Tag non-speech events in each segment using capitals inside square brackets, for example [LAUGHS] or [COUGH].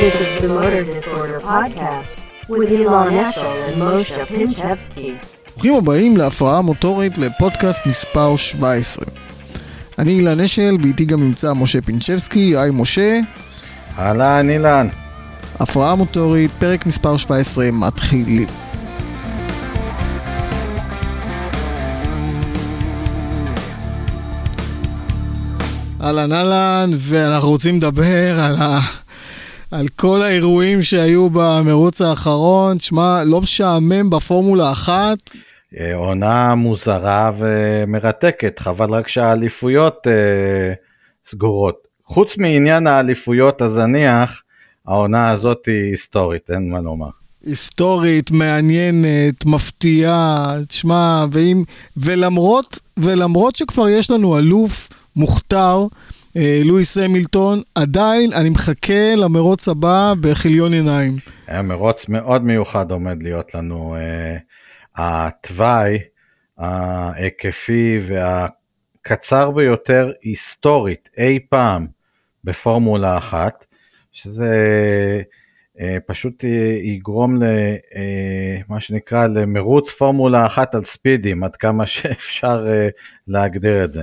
This is the Motor Disorder Podcast with Elon Eshel and Moshe Pinchevsky. ברוכים הבאים להפרעה מוטורית לפודקאסט מספר 17. אני אילן אשל, ואיתי גם נמצא משה פינצ'בסקי, היי משה. אהלן אילן. הפרעה מוטורית, פרק מספר 17, מתחילים. אהלן אהלן, ואנחנו רוצים לדבר על, ה... על כל האירועים שהיו במרוץ האחרון. שמע, לא משעמם בפורמולה אחת. אה, עונה מוזרה ומרתקת, חבל רק שהאליפויות אה, סגורות. חוץ מעניין האליפויות הזניח, העונה הזאת היא היסטורית, אין מה לומר. היסטורית, מעניינת, מפתיעה, תשמע, ואם, ולמרות, ולמרות שכבר יש לנו אלוף מוכתר, לואיס המילטון, עדיין אני מחכה למרוץ הבא בכיליון עיניים. היה מרוץ מאוד מיוחד עומד להיות לנו. אה, התוואי ההיקפי והקצר ביותר היסטורית אי פעם בפורמולה אחת, שזה אה, פשוט יגרום למה שנקרא למרוץ פורמולה אחת על ספידים, עד כמה שאפשר להגדיר את זה.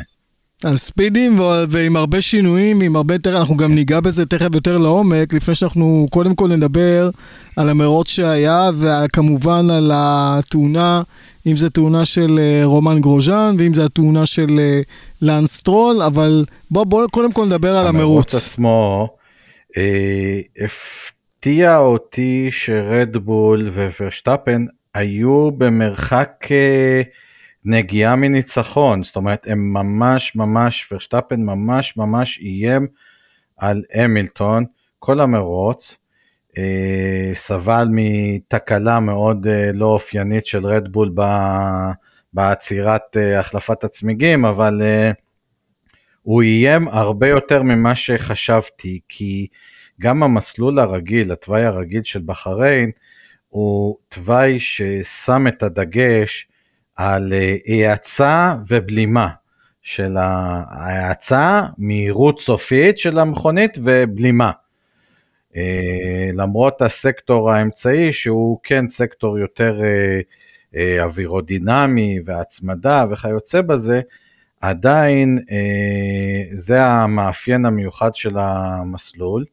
על ספידים ועם הרבה שינויים, עם הרבה יותר, אנחנו גם ניגע בזה תכף יותר לעומק, לפני שאנחנו קודם כל נדבר על המרוץ שהיה, וכמובן על התאונה, אם זו תאונה של אה, רומן גרוז'אן, ואם זו התאונה של אה, לאנס סטרול, אבל בואו בוא, קודם כל נדבר על המרוץ. המרוץ עצמו אה, הפתיע אותי שרדבול וורשטפן היו במרחק... אה, נגיעה מניצחון, זאת אומרת הם ממש ממש, ורשטפן ממש ממש איים על המילטון. כל המרוץ, אה, סבל מתקלה מאוד אה, לא אופיינית של רדבול בעצירת אה, החלפת הצמיגים, אבל אה, הוא איים הרבה יותר ממה שחשבתי, כי גם המסלול הרגיל, התוואי הרגיל של בחריין, הוא תוואי ששם את הדגש על אה, האצה ובלימה של ההאצה, מהירות סופית של המכונית ובלימה. אה, למרות הסקטור האמצעי שהוא כן סקטור יותר אה, אווירודינמי והצמדה וכיוצא בזה, עדיין זה המאפיין המיוחד של המסלול.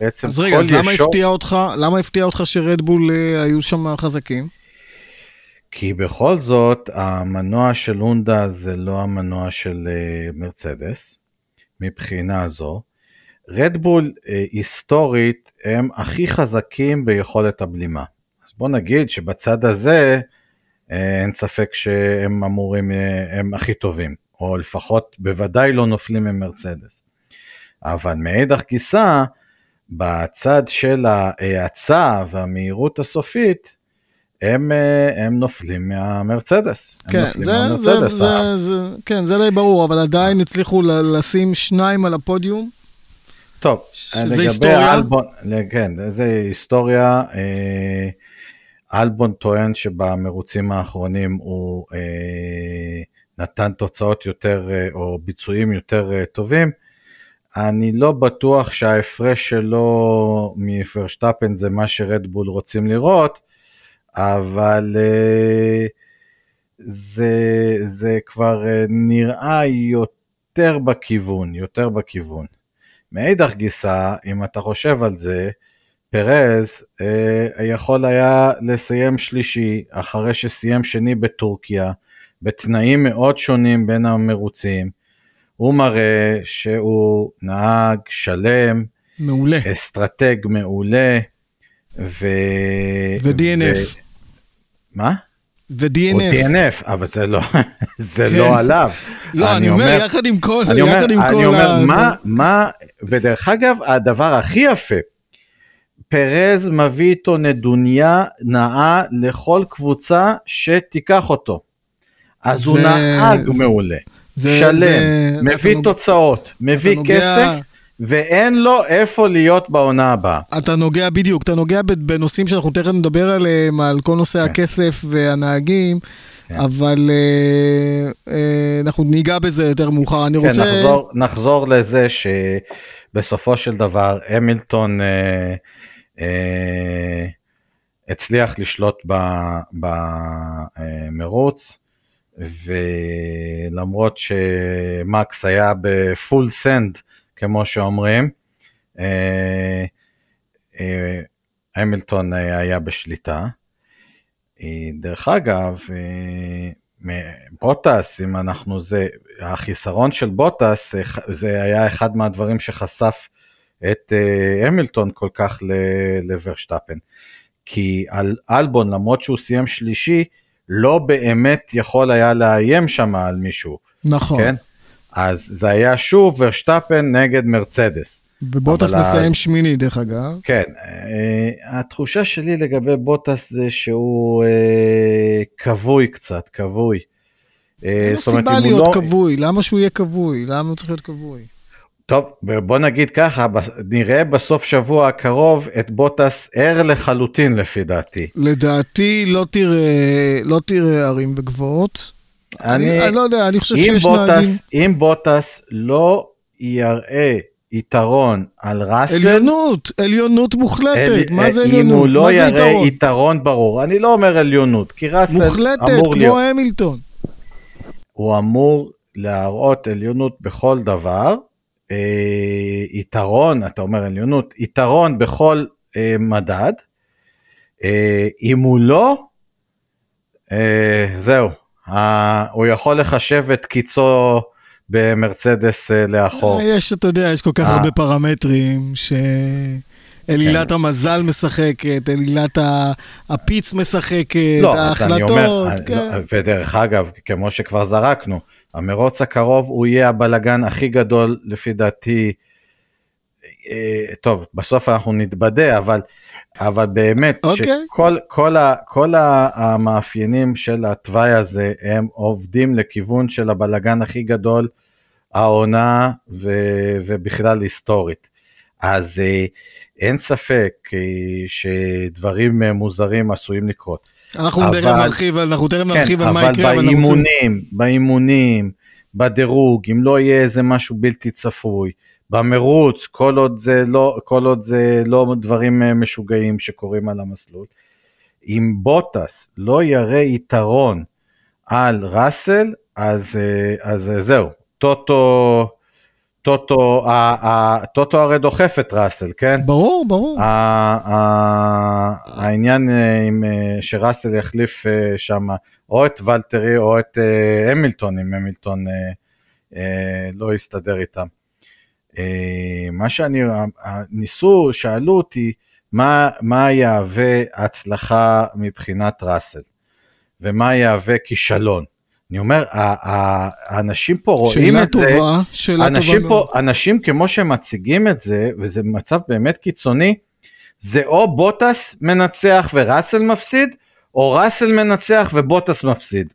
בעצם אז רגע, אז למה הפתיע אותך, למה הפתיע אותך שרדבול היו שם חזקים? כי בכל זאת המנוע של הונדה זה לא המנוע של uh, מרצדס מבחינה זו. רדבול uh, היסטורית הם הכי חזקים ביכולת הבלימה. אז בוא נגיד שבצד הזה uh, אין ספק שהם אמורים, הם הכי טובים, או לפחות בוודאי לא נופלים ממרצדס. אבל מאידך גיסא, בצד של ההאצה והמהירות הסופית, הם, אה, הם נופלים מהמרצדס. כן, זה, זה, זה, זה, כן, זה די ברור, אבל עדיין הצליחו לשים שניים על הפודיום. טוב, שזה היסטוריה. אלבון, כן, זה היסטוריה. אה, אלבון טוען שבמרוצים האחרונים הוא אה, נתן תוצאות יותר, אה, או ביצועים יותר אה, טובים. אני לא בטוח שההפרש שלו מפרשטפן זה מה שרדבול רוצים לראות. אבל אה, זה, זה כבר אה, נראה יותר בכיוון, יותר בכיוון. מאידך גיסא, אם אתה חושב על זה, פרז אה, יכול היה לסיים שלישי אחרי שסיים שני בטורקיה, בתנאים מאוד שונים בין המרוצים. הוא מראה שהוא נהג שלם, מעולה, אסטרטג מעולה, ו... ו-DNF. מה? ו-DNF. או DNF, אבל זה לא, [LAUGHS] זה כן. לא עליו. לא, אני אומר, יחד עם כל, אני יחד אומר, עם כל... אני אומר, מה, מה, ודרך אגב, הדבר הכי יפה, פרז מביא איתו נדוניה נאה לכל קבוצה שתיקח אותו. אז זה, הוא נהג זה, מעולה, זה, שלם, זה, מביא תוצאות, מביא כסף. ואין לו איפה להיות בעונה הבאה. אתה נוגע בדיוק, אתה נוגע בנושאים שאנחנו תכף נדבר עליהם, על כל נושא כן. הכסף והנהגים, כן. אבל אה, אה, אנחנו ניגע בזה יותר מאוחר. אני כן, רוצה... נחזור, נחזור לזה בסופו של דבר המילטון אה, אה, הצליח לשלוט במרוץ, ולמרות שמקס היה בפול סנד, כמו שאומרים, אה, אה, המילטון היה בשליטה. אה, דרך אגב, בוטס, אם אנחנו זה, החיסרון של בוטס, זה היה אחד מהדברים שחשף את המילטון כל כך לוורשטאפן. כי על אלבון, למרות שהוא סיים שלישי, לא באמת יכול היה לאיים שם על מישהו. נכון. כן? אז זה היה שוב ורשטאפן נגד מרצדס. ובוטס מסיים אז... שמיני דרך אגב. כן, אה, התחושה שלי לגבי בוטס זה שהוא אה, כבוי קצת, כבוי. אה, אין לו סיבה להיות לא... כבוי, למה שהוא יהיה כבוי? למה הוא צריך להיות כבוי? טוב, בוא נגיד ככה, נראה בסוף שבוע הקרוב את בוטס ער לחלוטין לפי דעתי. לדעתי לא תראה, לא תראה ערים וגבוהות. אני, אני, לא יודע, אני חושב שיש בוטס, נהגים... אם בוטס לא יראה יתרון על ראסל... עליונות, עליונות מוחלטת, אל, מה זה עליונות? אם הוא לא יראה יתרון? יתרון ברור, אני לא אומר עליונות, כי ראסל אמור להיות... מוחלטת, כמו המילטון. הוא אמור להראות עליונות בכל דבר, אה, יתרון, אתה אומר עליונות, יתרון בכל אה, מדד, אה, אם הוא לא, אה, זהו, הוא יכול לחשב את קיצו במרצדס אה, לאחור. אה, יש, אתה יודע, יש כל כך אה. הרבה פרמטרים ש... אלילת כן. המזל משחקת, אלילת הפיץ משחקת, לא, ההחלטות, אומר, כן. לא, ודרך אגב, כמו שכבר זרקנו, המרוץ הקרוב הוא יהיה הבלגן הכי גדול לפי דעתי. טוב, בסוף אנחנו נתבדה, אבל, אבל באמת, okay. אוקיי. שכל כל ה, כל המאפיינים של התוואי הזה, הם עובדים לכיוון של הבלגן הכי גדול העונה ו, ובכלל היסטורית. אז אה, אין ספק אה, שדברים אה, מוזרים עשויים לקרות. אנחנו תכף נרחיב, אנחנו תכף נרחיב כן, על מה יקרה. אבל באימונים, רוצים... באימונים, בדירוג, אם לא יהיה איזה משהו בלתי צפוי, במרוץ, כל עוד זה לא, כל עוד זה לא דברים משוגעים שקורים על המסלול, אם בוטס לא יראה יתרון על ראסל, אז, אז זהו, טוטו, טוטו, טוטו הרי דוחף את ראסל, כן? ברור, ברור. העניין אה, עם אה, שראסל יחליף אה, שם או את ולטרי או את המילטון, אם המילטון לא יסתדר איתם. מה שאני, ניסו, שאלו אותי, מה, מה יהווה הצלחה מבחינת ראסל, ומה יהווה כישלון. אני אומר, האנשים פה רואים את טובה, זה, שאלה אנשים טובה פה, אנשים כמו שמציגים את זה, וזה מצב באמת קיצוני, זה או בוטס מנצח וראסל מפסיד, או ראסל מנצח ובוטס מפסיד.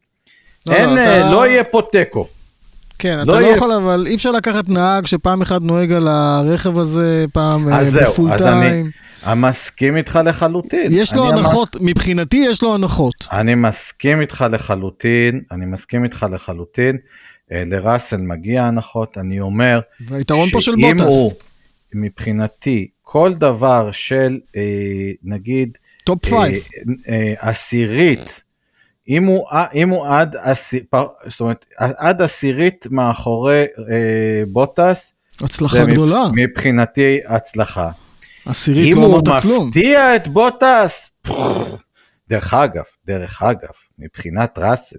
לא, אין, לא, אתה... לא יהיה פה תיקו. כן, לא אתה לא. יכול, אבל אי אפשר לקחת נהג שפעם אחת נוהג על הרכב הזה, פעם אה, בפול טיים. מסכים איתך לחלוטין. יש לו הנחות, המס... מבחינתי יש לו הנחות. אני מסכים איתך לחלוטין, אני מסכים איתך לחלוטין. אה, לראסל מגיע הנחות, אני אומר, והיתרון פה של בוטס. הוא, מבחינתי, כל דבר של אה, נגיד, top five, אה, עשירית, אם הוא, אם הוא עד, זאת אומרת, עד עשירית מאחורי אה, בוטס, הצלחה גדולה. מבחינתי הצלחה. עשירית לא אמרת כלום. אם הוא מפתיע את בוטס, דרך אגב, דרך אגב, מבחינת ראסל,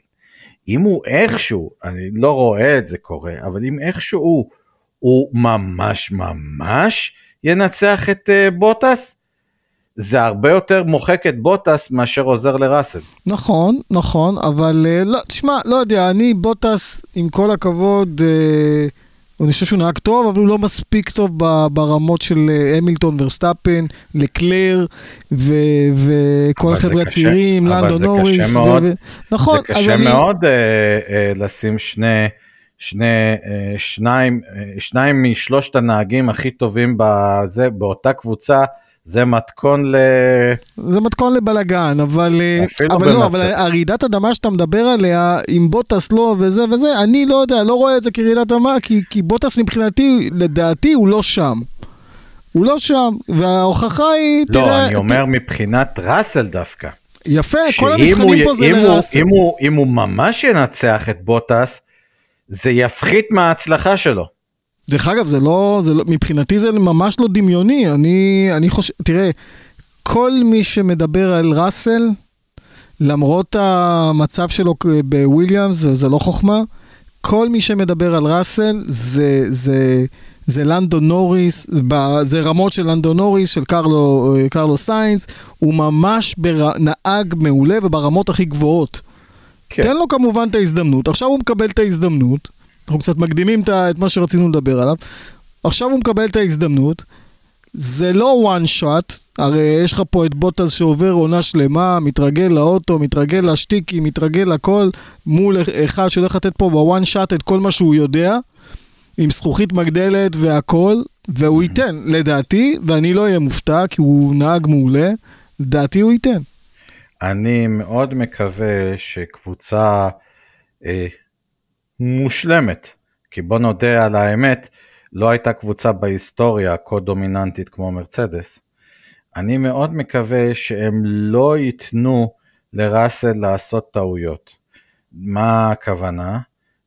אם הוא איכשהו, אני לא רואה את זה קורה, אבל אם איכשהו הוא ממש ממש ינצח את uh, בוטס, זה הרבה יותר מוחק את בוטס מאשר עוזר לראסל. נכון, נכון, אבל uh, לא, תשמע, לא יודע, אני בוטס, עם כל הכבוד, uh, אני חושב שהוא נהג טוב, אבל הוא לא מספיק טוב ברמות של אה, המילטון ורסטאפן, לקלר וכל החבר'ה הצעירים, לנדון נוריס. ו- נכון, אז אני... זה קשה מאוד אה, אה, לשים שני, שני, אה, שניים, אה, שניים משלושת הנהגים הכי טובים בזה, באותה קבוצה, זה מתכון ל... זה מתכון לבלגן, אבל, אה, אבל לא. אבל הרעידת אדמה שאתה מדבר עליה, עם בוטס לא וזה וזה, אני לא יודע, לא רואה את זה כרעידת אדמה, כי, כי בוטס מבחינתי, לדעתי, הוא לא שם. הוא לא שם, וההוכחה היא, לא, תראה, אני אומר מבחינת ראסל דווקא. יפה, כל המבחנים הוא- פה זה אם הוא- לראסל. אם הוא- אם הוא ממש ינצח את בוטס, זה יפחית מההצלחה שלו. דרך אגב, זה לא, זה לא, מבחינתי זה ממש לא דמיוני. אני, אני חושב, תראה, כל מי שמדבר על ראסל, למרות המצב שלו בוויליאמס, זה, זה לא חוכמה, כל מי שמדבר על ראסל זה, זה, זה לנדו נוריס, זה רמות של לנדו נוריס, של קרלו, קרלו סיינס, הוא ממש בר, נהג מעולה וברמות הכי גבוהות. כן. תן לו כמובן את ההזדמנות, עכשיו הוא מקבל את ההזדמנות, אנחנו קצת מקדימים את מה שרצינו לדבר עליו, עכשיו הוא מקבל את ההזדמנות, זה לא one shot, הרי יש לך פה את בוטס שעובר עונה שלמה, מתרגל לאוטו, מתרגל לשטיקים, מתרגל לכל, מול אחד שהולך לתת פה בוואן shot את כל מה שהוא יודע, עם זכוכית מגדלת והכל, והוא ייתן, לדעתי, ואני לא אהיה מופתע, כי הוא נהג מעולה, לדעתי הוא ייתן. אני מאוד מקווה שקבוצה אה, מושלמת, כי בוא נודה על האמת, לא הייתה קבוצה בהיסטוריה כה דומיננטית כמו מרצדס. אני מאוד מקווה שהם לא ייתנו לראסל לעשות טעויות. מה הכוונה?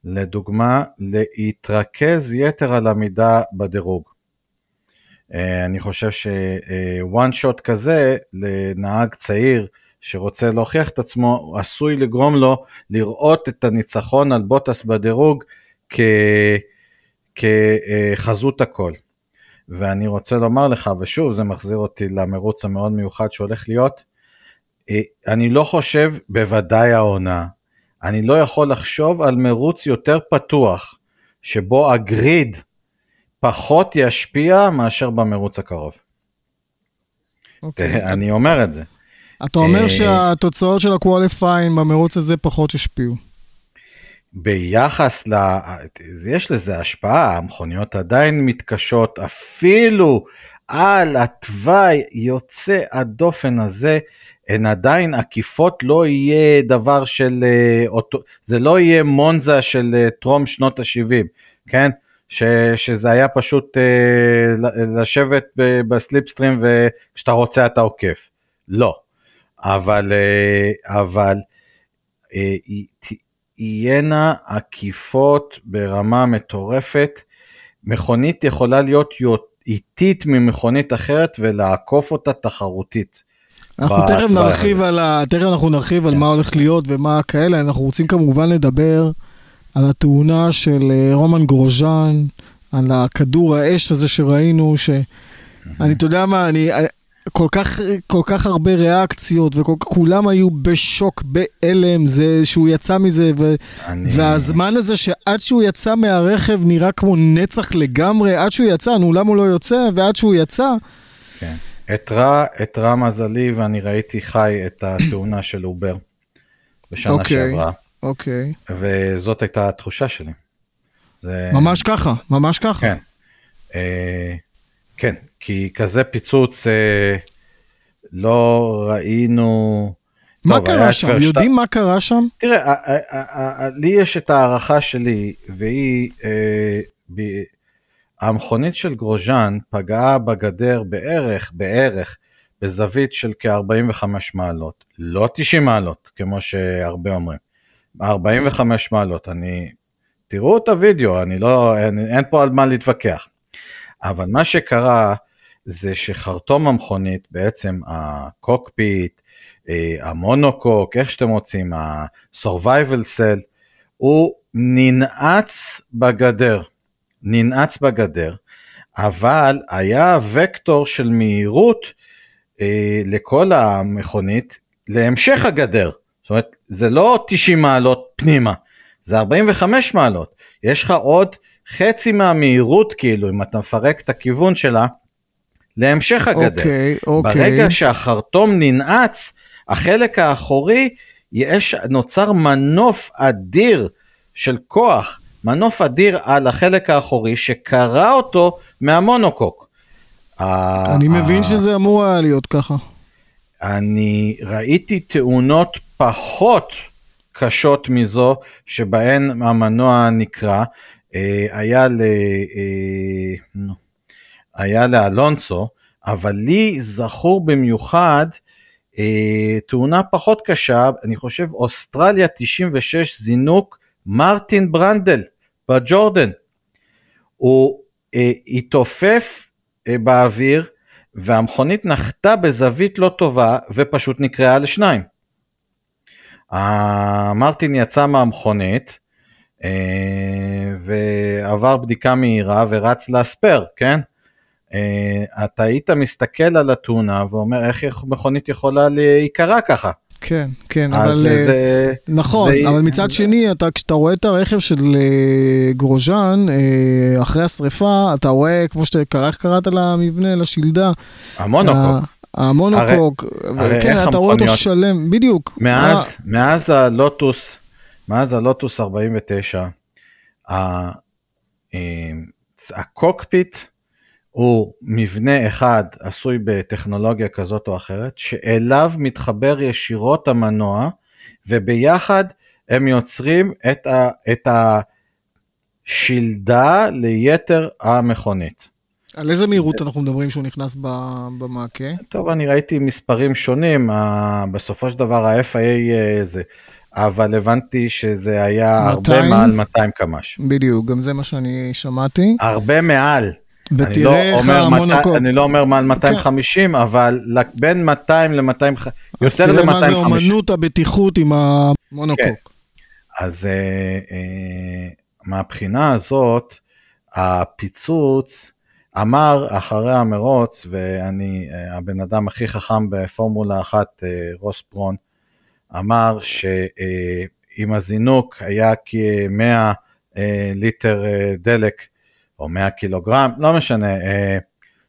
לדוגמה, להתרכז יתר על המידה בדירוג. אה, אני חושב שוואן שוט כזה לנהג צעיר שרוצה להוכיח את עצמו עשוי לגרום לו לראות את הניצחון על בוטס בדירוג כ... כחזות הכל. ואני רוצה לומר לך, ושוב זה מחזיר אותי למרוץ המאוד מיוחד שהולך להיות, אה, אני לא חושב, בוודאי העונה, אני לא יכול לחשוב על מרוץ יותר פתוח, שבו הגריד פחות ישפיע מאשר במרוץ הקרוב. אוקיי. [LAUGHS] אני אומר את זה. אתה אומר אה, שהתוצאות של הקואליפיין במרוץ הזה פחות השפיעו. ביחס ל... יש לזה השפעה, המכוניות עדיין מתקשות, אפילו על התוואי יוצא הדופן הזה, הן עדיין עקיפות, לא יהיה דבר של... אה. זה לא יהיה מונזה של אה, טרום שנות ה-70, כן? ש, שזה היה פשוט אה, לשבת בסליפסטרים וכשאתה רוצה אתה עוקף. לא. אבל, אה, אבל אה, היא- ת- יהיינה עקיפות ברמה מטורפת. מכונית יכולה להיות יו- איטית ממכונית אחרת ולעקוף אותה תחרותית. אנחנו תכף נרחיב על ה... תכף אנחנו נרחיב על מה הולך להיות ומה כאלה, אנחנו רוצים כמובן לדבר על התאונה של אה, רומן גרוז'אן, על הכדור האש הזה שראינו, שאני, אתה יודע מה, אני... כל כך, כל כך הרבה ריאקציות וכולם היו בשוק, בהלם, זה שהוא יצא מזה ו, אני- והזמן הזה שעד שהוא יצא מהרכב נראה כמו נצח לגמרי, עד שהוא יצא, נו למה הוא לא יוצא, ועד שהוא יצא, כן. אתרע, אתרע מזלי ואני ראיתי חי את התאונה של אובר בשנה אוקיי. שעברה, אוקיי, וזאת הייתה התחושה שלי. זה... ממש ככה, ממש ככה. כן. אה, כן, כי כזה פיצוץ אה, לא ראינו... מה טוב, קרה שם? ורשט- יודעים מה קרה שם? תראה, לי יש את ההערכה שלי, והיא, אה, ב- המכונית של גרוז'אן פגעה בגדר בערך, בערך, בזווית של כ-45 מעלות, לא 90 מעלות, כמו שהרבה אומרים. 45 מעלות, אני... תראו את הוידאו, אני לא, אין, אין פה על מה להתווכח. אבל מה שקרה זה שחרטום המכונית, בעצם הקוקפיט, אה, המונוקוק, איך שאתם רוצים, ה-survival cell, הוא ננעץ בגדר, ננעץ בגדר, אבל היה וקטור של מהירות אה, לכל המכונית להמשך הגדר. זאת אומרת, זה לא 90 מעלות פנימה, זה 45 מעלות. יש לך עוד חצי מהמהירות, כאילו, אם אתה מפרק את הכיוון שלה, להמשך הגדר. אוקיי, אוקיי. ברגע שהחרטום ננעץ, החלק האחורי, יש, נוצר מנוף אדיר של כוח, מנוף אדיר על החלק האחורי שקרע אותו מהמונוקוק. אני מבין שזה אמור היה להיות ככה. אני ראיתי תאונות פחות קשות מזו שבהן המנוע נקרע. אה, היה, ל, אה, היה לאלונסו, אבל לי זכור במיוחד אה, תאונה פחות קשה, אני חושב אוסטרליה 96 זינוק מרטין ברנדל בג'ורדן. הוא התעופף באוויר והמכונית נחתה בזווית לא טובה ופשוט נקרעה לשניים. מרטין יצא מהמכונית אה, ועבר בדיקה מהירה ורץ לספייר, כן? אה, אתה היית מסתכל על התאונה ואומר איך מכונית יכולה להיקרע ככה. כן, כן, אבל... זה, נכון, זה... אבל מצד שני, אתה, כשאתה רואה את הרכב של גרוז'אן, אחרי השריפה, אתה רואה, כמו שאתה, איך קראת למבנה, לשלדה? המונוקוק. המונוקוק, הרי, כן, אתה רואה אותו שלם, בדיוק. מאז, מה... מאז הלוטוס, מאז הלוטוס 49, הקוקפיט הוא מבנה אחד עשוי בטכנולוגיה כזאת או אחרת, שאליו מתחבר ישירות המנוע, וביחד הם יוצרים את, ה, את השלדה ליתר המכונית. על איזה מהירות אנחנו מדברים שהוא נכנס במעקה? טוב, אני ראיתי מספרים שונים, בסופו של דבר ה-FIA אה, זה, אבל הבנתי שזה היה 200? הרבה מעל 200 קמ"ש. בדיוק, גם זה מה שאני שמעתי. הרבה מעל. ותראה לא איך המונוקוק... אני לא אומר מעל 250, כן. אבל בין 200 ל-200, יותר ל-250. אז תראה מה זה אומנות הבטיחות עם המונוקוק. כן. אז אה, אה, מהבחינה הזאת, הפיצוץ, אמר אחרי המרוץ, ואני אה, הבן אדם הכי חכם בפורמולה אחת, אה, רוס פרון, אמר שאם הזינוק היה כ-100 ליטר דלק, או 100 קילוגרם, לא משנה,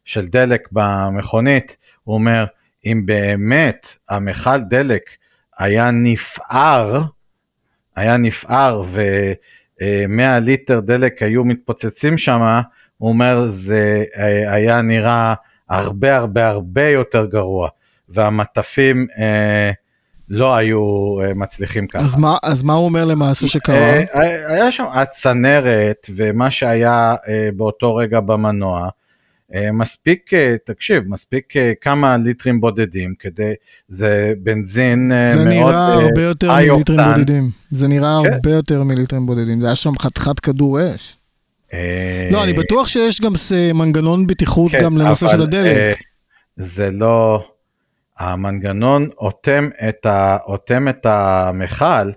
של דלק במכונית, הוא אומר, אם באמת המכל דלק היה נפער, היה נפער ו-100 ליטר דלק היו מתפוצצים שם, הוא אומר זה אה, היה נראה הרבה הרבה הרבה יותר גרוע, והמטפים אה, לא היו אה, מצליחים ככה. אז מה, אז מה הוא אומר למעשה שקרה? אה, היה שם הצנרת ומה שהיה אה, באותו רגע במנוע. אה, מספיק, אה, תקשיב, מספיק אה, כמה ליטרים בודדים כדי, זה בנזין זה מאוד זה נראה הרבה יותר מליטרים בודדים. זה נראה כן. הרבה יותר מליטרים בודדים. זה היה שם חתיכת כדור אש. לא, אני בטוח שיש גם מנגנון בטיחות כן, גם לנושא של הדלק. אה, זה לא... המנגנון אוטם את, ה, אוטם את המכל,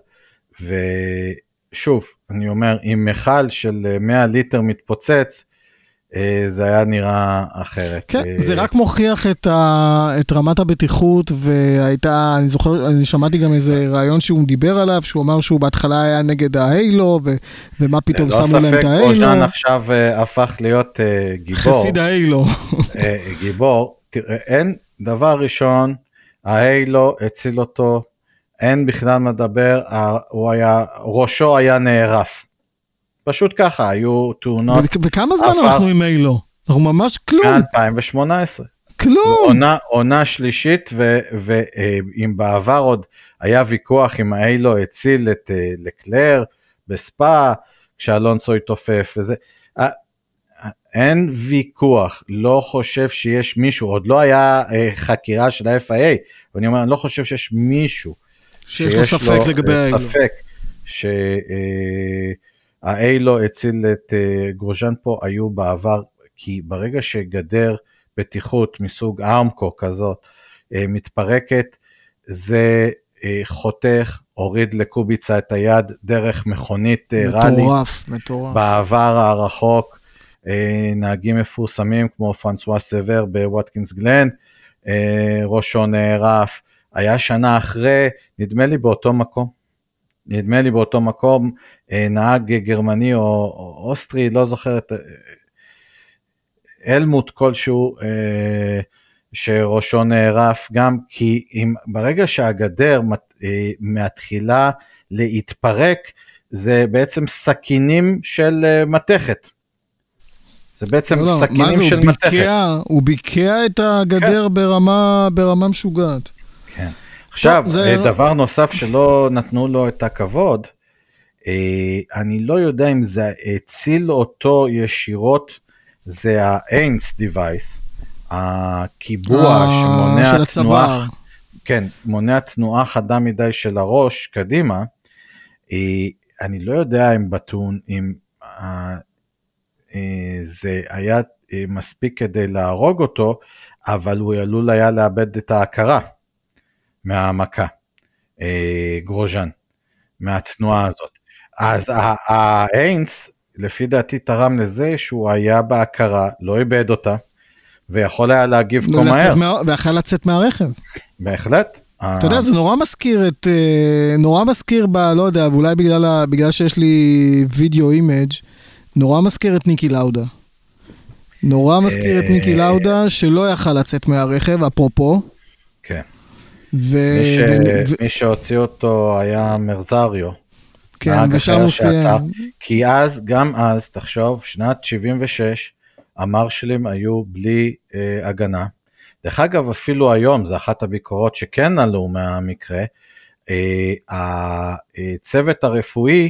ושוב, אני אומר, אם מכל של 100 ליטר מתפוצץ, אה, זה היה נראה אחרת. כן, אה, זה רק מוכיח את, ה, את רמת הבטיחות, והייתה, אני זוכר, אני שמעתי גם איזה רעיון שהוא דיבר עליו, שהוא אמר שהוא בהתחלה היה נגד ההיילו, ו, ומה פתאום שמו להם את ההיילו. לא ספק, אוז'אן עכשיו הפך להיות גיבור. חסיד ההיילו. גיבור, תראה, אין דבר ראשון, ההיילו הציל אותו, אין בכלל מדבר, הוא היה, ראשו היה נערף. פשוט ככה, היו תאונות. וכמה זמן אנחנו עם מיילו? אנחנו ממש כלום. מ-2018. כלום. עונה, עונה שלישית, ואם בעבר עוד היה ויכוח אם האיילו הציל את אה, לקלר בספא, כשאלונסו התעופף וזה. אין ויכוח, לא חושב שיש מישהו, עוד לא היה אה, חקירה של ה-FIA, ואני אומר, אני לא חושב שיש מישהו שיש לו ספק לגבי האילו. ספק ש... אה, הציל את אה, גרוז'אן פה היו בעבר, כי ברגע שגדר בטיחות מסוג ארמקו כזאת אה, מתפרקת, זה אה, חותך, הוריד לקוביצה את היד דרך מכונית מטורף, ראלי. מטורף, מטורף. בעבר הרחוק, נהגים מפורסמים כמו פרנסואה סבר בווטקינס גלן, ראשו נערף, היה שנה אחרי, נדמה לי באותו מקום, נדמה לי באותו מקום, אה, נהג גרמני או, או אוסטרי, לא זוכר את... אלמוט כלשהו אה, שראשו נערף, גם כי אם, ברגע שהגדר אה, מתחילה להתפרק, זה בעצם סכינים של מתכת. זה בעצם לא, לא, מה סכינים זה, של הוא מתכת. ביקע, הוא ביקע את הגדר ברמה, ברמה משוגעת. כן. עכשיו, זה- אה, דבר נוסף שלא נתנו לו את הכבוד, אה, אני לא יודע אם זה הציל אותו ישירות, זה ה-AINS device, הקיבוע אה, שמונע של תנועה. כן, מונע תנועה חדה מדי של הראש קדימה, אני לא יודע אם בטון, אם זה היה אה, מספיק כדי להרוג אותו, אבל הוא עלול היה לאבד את ההכרה מהמכה, אה, גרוז'אן, מהתנועה הזאת. אז ה HANS, לפי דעתי, תרם לזה שהוא היה בהכרה, לא איבד אותה, ויכול היה להגיב כה מהר, מה- ויכל לצאת מהרכב. בהחלט. אתה יודע, זה נורא מזכיר את... אה, נורא מזכיר ב... לא יודע, בגלל, ה- בגלל שיש לי video image, נורא מזכיר את ניקי לאודה. נורא מזכיר את ניקי אה, לאודה, שלא יכל לצאת מהרכב, אפרופו. כן. ו... מי, ש... ו... ו... מי שהוציא אותו היה מרזריו. כן, ושם הוא. סיים. כי אז, גם אז, תחשוב, שנת 76, המרשלים היו בלי אה, הגנה. דרך אגב, אפילו היום, זו אחת הביקורות שכן עלו מהמקרה, אה, הצוות הרפואי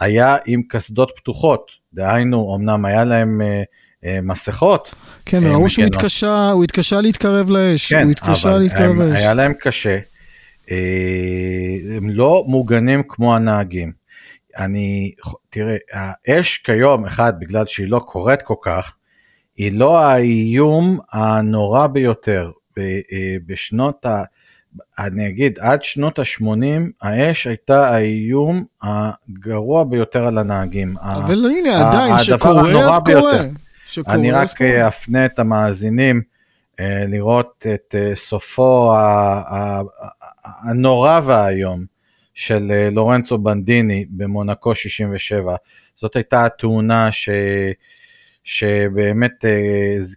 היה עם קסדות פתוחות, דהיינו, אמנם היה להם אה, אה, מסכות, כן, אה, ראו שהוא. התקשה, הוא התקשה להתקרב לאש. כן, הוא התקשה אבל להתקרב הם, לאש. היה להם קשה, אה, הם לא מוגנים כמו הנהגים. אני, תראה, האש כיום, אחד, בגלל שהיא לא קורית כל כך, היא לא האיום הנורא ביותר. אה, בשנות ה... אני אגיד, עד שנות ה-80, האש הייתה האיום הגרוע ביותר על הנהגים. ה- אבל הנה, ה- עדיין, שקורה אז קורה. שקורה אני רק קורה. אפנה את המאזינים אה, לראות את אה, סופו ה- ה- ה- הנורא והאיום של אה, לורנצו בנדיני במונקו 67. זאת הייתה התאונה ש... שבאמת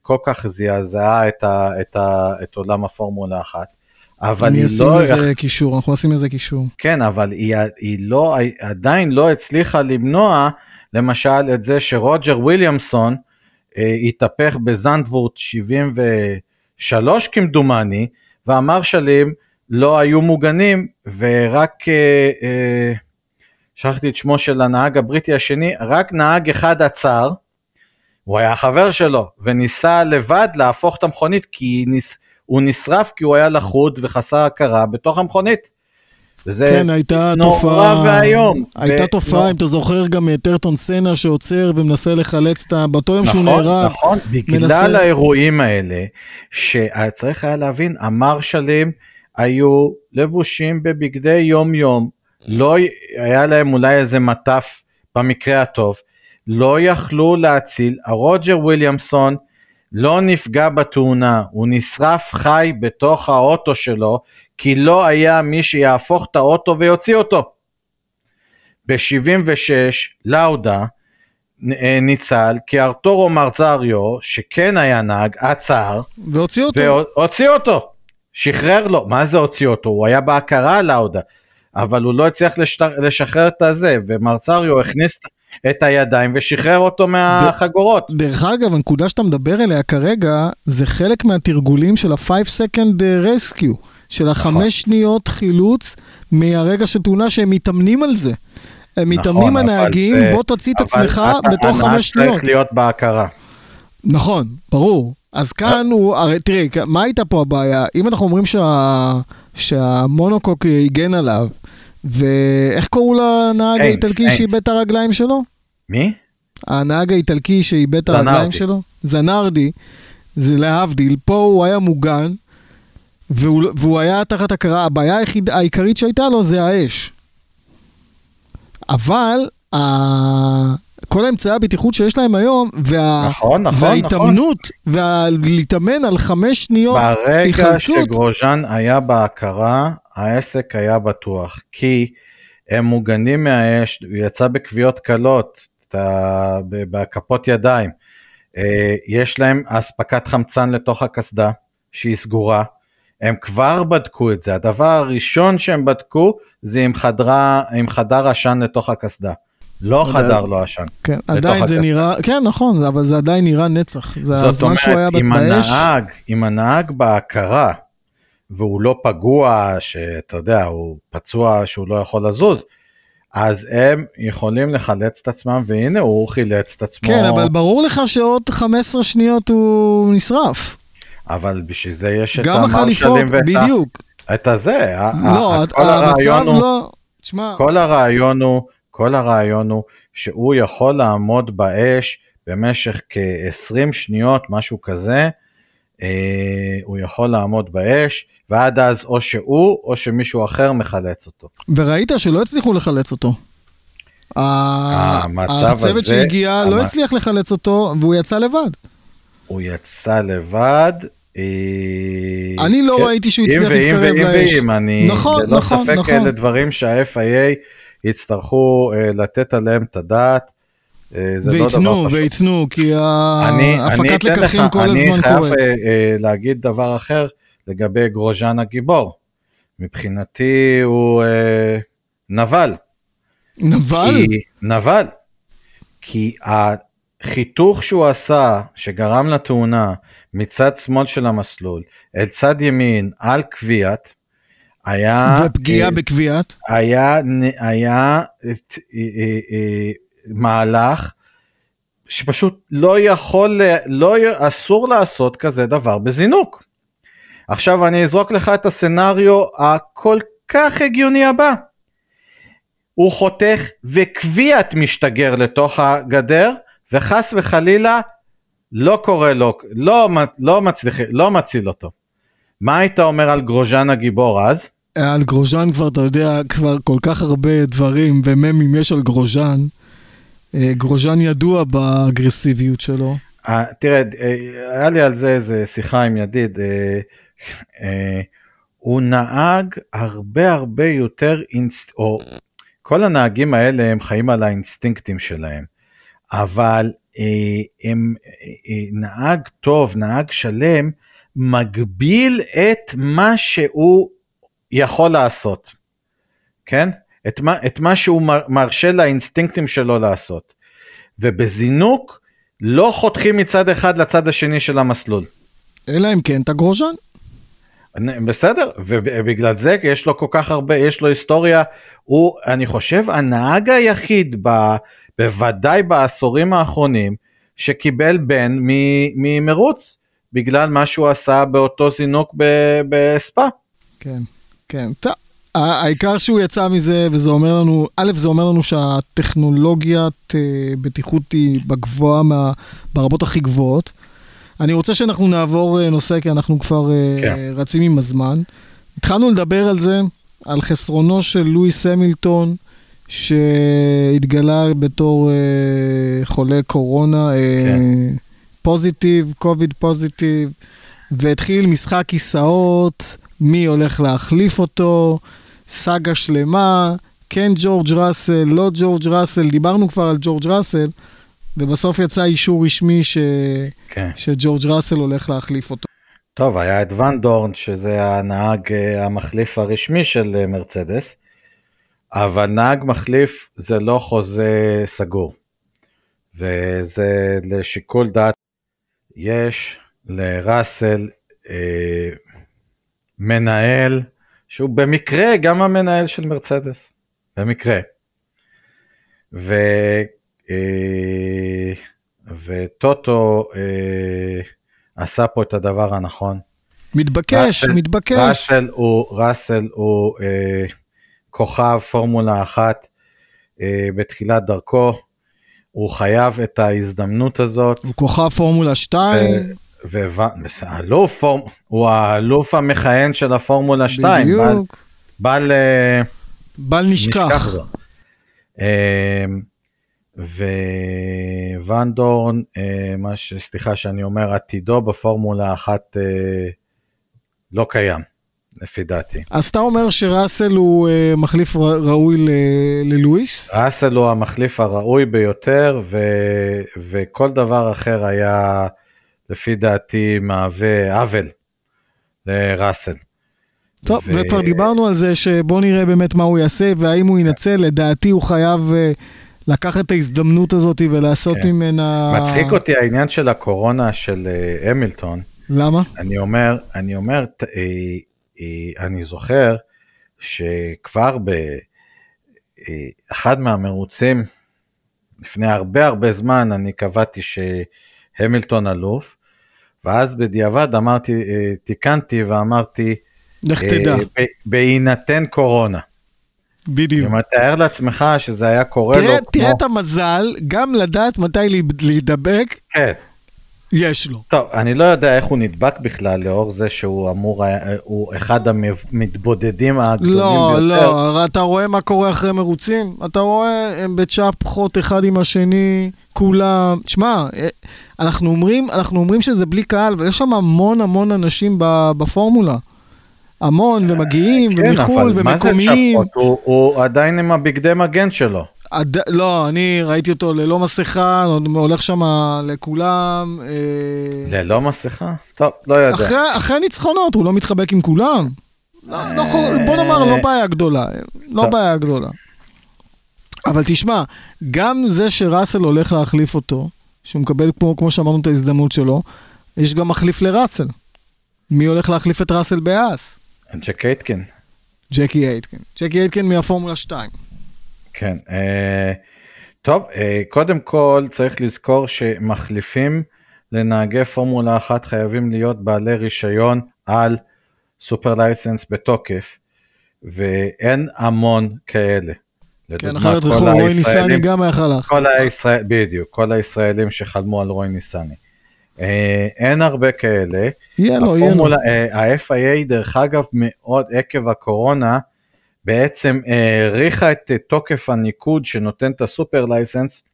כל כך זעזעה את, ה... את, ה... את עולם הפורמולה אחת. אבל אני היא אשים לא, לזה קישור, אנחנו נשים לזה קישור. כן, אבל היא, היא לא, עדיין לא הצליחה למנוע, למשל, את זה שרוג'ר וויליאמסון אה, התהפך בזנדוורט 73 כמדומני, והמרשלים לא היו מוגנים, ורק, אה, אה, שכחתי את שמו של הנהג הבריטי השני, רק נהג אחד עצר, הוא היה חבר שלו, וניסה לבד להפוך את המכונית, כי ניס, הוא נשרף כי הוא היה לחוד וחסר הכרה בתוך המכונית. וזה כן, הייתה נורא תופעה, ואיום. הייתה ו- תופעה, לא- אם אתה זוכר, גם את טרטון סנה שעוצר ומנסה לחלץ את ה... באותו יום שהוא נכון, נהרג. נכון, בגלל מנסה- האירועים האלה, שצריך היה להבין, המרשלים היו לבושים בבגדי יום יום, לא היה להם אולי איזה מטף במקרה הטוב, לא יכלו להציל, הרוג'ר וויליאמסון לא נפגע בתאונה, הוא נשרף חי בתוך האוטו שלו, כי לא היה מי שיהפוך את האוטו ויוציא אותו. ב-76 לאודה אה, ניצל כי ארתורו מרזריו שכן היה נהג עצר והוציא אותו. והוציא אותו, שחרר לו, מה זה הוציא אותו? הוא היה בהכרה לאודה, אבל הוא לא הצליח. לשחרר את הזה, ומרזריו הכניס את הידיים ושחרר אותו מהחגורות. דרך אגב, הנקודה שאתה מדבר עליה כרגע, זה חלק מהתרגולים של ה-5 second rescue, של נכון. החמש שניות חילוץ מהרגע של תאונה שהם מתאמנים על זה. הם מתאמנים נכון, הנהגים, זה- בוא תוציא את עצמך אתה- בתוך חמש שניות. צריך להיות בהכרה. נכון, ברור. אז כאן הוא, הרי תראה, מה הייתה פה הבעיה? אם אנחנו אומרים שה, שהמונוקוק הגן עליו, ואיך קראו לנהג האיטלקי. שאיבד את הרגליים שלו? מי? הנהג האיטלקי שאיבד את. הרגליים שלו? זנרדי. זה להבדיל, פה הוא היה מוגן, והוא, והוא היה תחת הכרה, הבעיה היחיד, העיקרית שהייתה לו זה האש. אבל. כל אמצעי הבטיחות שיש להם היום, וה... נכון, נכון, וההתאמנות, ולהתאמן על חמש שניות ברגע היחלצות, שגרוז'אן היה בהכרה, העסק היה בטוח, כי הם מוגנים מהאש, הוא יצא בכוויות קלות, בכפות ידיים. אה, יש להם אספקת חמצן לתוך הקסדה, שהיא סגורה. הם כבר בדקו את זה, הדבר הראשון שהם בדקו זה חדרה, עם חדר עשן לתוך הקסדה. לא. חדר לו עשן. כן, עדיין זה. נראה, כן, נכון, אבל זה עדיין נראה נצח. זה זאת הזמן שהוא היה אומרת, אם באש. הנהג, אם הנהג בהכרה, והוא לא פגוע, שאתה יודע, הוא פצוע שהוא לא יכול לזוז, אז הם יכולים לחלץ את עצמם, והנה הוא חילץ את עצמו. כן, אבל ברור לך שעוד 15 שניות הוא נשרף. אבל בשביל זה יש את המרשלים ואת ה- בדיוק. את הזה. לא, המצב לא... תשמע, כל הרעיון הוא, כל הרעיון הוא שהוא יכול לעמוד באש במשך כ-20 שניות, משהו כזה, אה, הוא יכול לעמוד באש, ועד אז או שהוא או שמישהו אחר מחלץ אותו. וראית שלא הצליחו לחלץ אותו. הצוות שהגיע לא הצליח לחלץ אותו, והוא יצא לבד. הוא יצא לבד. אה, אני לא כן, ראיתי שהוא אם הצליח ואם להתקרב ואם לאש. ואם, אני, נכון, ללא נכון, ספק נכון. אלה דברים שה-FIA יצטרכו אה, לתת עליהם את הדעת. אה, זה לא. ויצנו, כי אני, אני הפקת לקחים כל הזמן אני קורית. חייב אה, אה, להגיד דבר אחר לגבי גרוז'אן הגיבור. מבחינתי הוא אה, נבל. נבל? כי, נבל. כי החיתוך שהוא עשה, שגרם לתאונה מצד שמאל של המסלול אל צד ימין על קביעת, היה... ופגיעה אה, בקביעת? היה, היה את, אה, אה, מהלך שפשוט לא יכול, לא, אסור לעשות כזה דבר בזינוק. עכשיו אני אזרוק לך את הסצנריו הכל כך הגיוני הבא. הוא חותך וקביעת משתגר לתוך הגדר וחס וחלילה לא קורה לו, לא, לא, מצליח, לא מציל אותו. מה היית אומר על גרוז'אן הגיבור אז? על גרוז'אן כבר, אתה יודע, כבר כל כך הרבה דברים וממים יש על גרוז'אן. אה, גרוז'אן ידוע באגרסיביות שלו. אה, תראה, אה, היה לי על זה איזה שיחה עם ידיד. הוא נהג הרבה הרבה יותר, אינסט... או כל הנהגים האלה הם חיים על האינסטינקטים שלהם, אבל הם, נהג טוב, נהג שלם, מגביל את מה שהוא יכול לעשות, כן? את מה, את מה שהוא מרשה לאינסטינקטים שלו לעשות. ובזינוק לא חותכים מצד אחד לצד השני של המסלול. אלא אם כן אתה גרוז'אן. בסדר, ובגלל זה יש לו כל כך הרבה, יש לו היסטוריה, הוא, אני חושב, הנהג היחיד, ב, בוודאי בעשורים האחרונים, שקיבל בן ממרוץ, בגלל מה שהוא עשה באותו זינוק בספא. כן, כן. טוב, העיקר שהוא יצא מזה, וזה אומר לנו, א', זה אומר לנו שהטכנולוגיית בטיחות היא בגבוהה, מה, ברבות הכי גבוהות. אני רוצה שאנחנו נעבור נושא, כי אנחנו כבר כן. רצים עם הזמן. התחלנו לדבר על זה, על חסרונו של לואיס המילטון, שהתגלה בתור חולה קורונה, כן. פוזיטיב, קוביד פוזיטיב, והתחיל משחק כיסאות, מי הולך להחליף אותו, סאגה שלמה, כן ג'ורג' ראסל, לא ג'ורג' ראסל, דיברנו כבר על ג'ורג' ראסל, ובסוף יצא אישור רשמי ש... כן. שג'ורג' ראסל הולך להחליף אותו. טוב, היה את ואן דורן, שזה הנהג המחליף הרשמי של מרצדס, אבל נהג מחליף זה לא חוזה סגור, וזה לשיקול דעת. יש לראסל אה, מנהל, שהוא במקרה גם המנהל של מרצדס, במקרה. ו... וטוטו אה, עשה פה את הדבר הנכון. מתבקש, ראסל, מתבקש. ראסל הוא, ראסל הוא אה, כוכב פורמולה אחת אה, בתחילת דרכו, הוא חייב את ההזדמנות הזאת. הוא כוכב פורמולה 2. ואלוף, הוא האלוף המכהן של הפורמולה 2. בדיוק. בל, בל, בל נשכח. וואן דורן, מה ש... סליחה שאני אומר, עתידו בפורמולה אחת לא קיים, לפי דעתי. אז אתה אומר שראסל הוא מחליף ראוי ל... ללואיס? ראסל הוא המחליף הראוי ביותר, ו... וכל דבר אחר היה, לפי דעתי, מהווה עוול לראסל. טוב, ו... וכבר דיברנו על זה שבוא נראה באמת מה הוא יעשה, והאם הוא ינצל, לדעתי הוא חייב... לקחת את ההזדמנות הזאת ולעשות כן. ממנה... מצחיק אותי העניין של הקורונה של אה, המילטון. למה? אני אומר, אני אומר, אה, אה, אני זוכר שכבר באחד מהמרוצים, לפני הרבה הרבה זמן, אני קבעתי שהמילטון אלוף, ואז בדיעבד אמרתי, אה, תיקנתי ואמרתי, לך אה, תדע, בהינתן קורונה. בדיוק. אם תאר לעצמך שזה היה קורה לו תראה, כמו... תראה את המזל, גם לדעת מתי להיד- להידבק, כן. יש לו. טוב, אני לא יודע איך הוא נדבק בכלל, לאור זה שהוא אמור, היה- הוא אחד המתבודדים הגדולים לא, ביותר. לא, הרי אתה רואה מה קורה אחרי מרוצים? אתה רואה, הם בצ'פחות אחד עם השני, כולם. תשמע, אה, אנחנו אומרים, אנחנו אומרים שזה בלי קהל, אבל יש שם המון המון אנשים בפורמולה. המון, ומגיעים, כן, ומחו"ל, אבל מה זה ומקומיים. צ'פחות? הוא, הוא עדיין עם הבגדי מגן שלו. עד, לא, אני ראיתי אותו ללא מסכה, הולך שם לכולם. אה, ללא מסכה? טוב, לא יודע. אחרי, אחרי הניצחונות, הוא לא מתחבק עם כולם. לא, לא, חו- בוא נאמר, לא בעיה גדולה. לא טוב. בעיה גדולה. אבל תשמע, גם זה שראסל הולך להחליף אותו, שהוא מקבל, כמו, כמו שאמרנו, את ההזדמנות שלו, יש גם מחליף לראסל. מי הולך להחליף את ראסל בהאס? ג'ק אייטקין. ג'קי אייטקן. ג'קי אייטקן מהפורמולה 2. כן. אה, טוב, אה, קודם כל צריך לזכור שמחליפים לנהגי פורמולה 1 חייבים להיות בעלי רישיון על super license בתוקף, ואין המון כאלה. כן, אחרת זכור, רוי ניסני גם היה להחליף. כל הישראל, בדיוק, כל הישראלים שחלמו על רוי ניסני. אה, אין הרבה כאלה. יהיה לו, יהיה לו. ה-FIA דרך אגב מאוד עקב הקורונה בעצם האריכה את אה, תוקף הניקוד שנותן את הסופר לייסנס,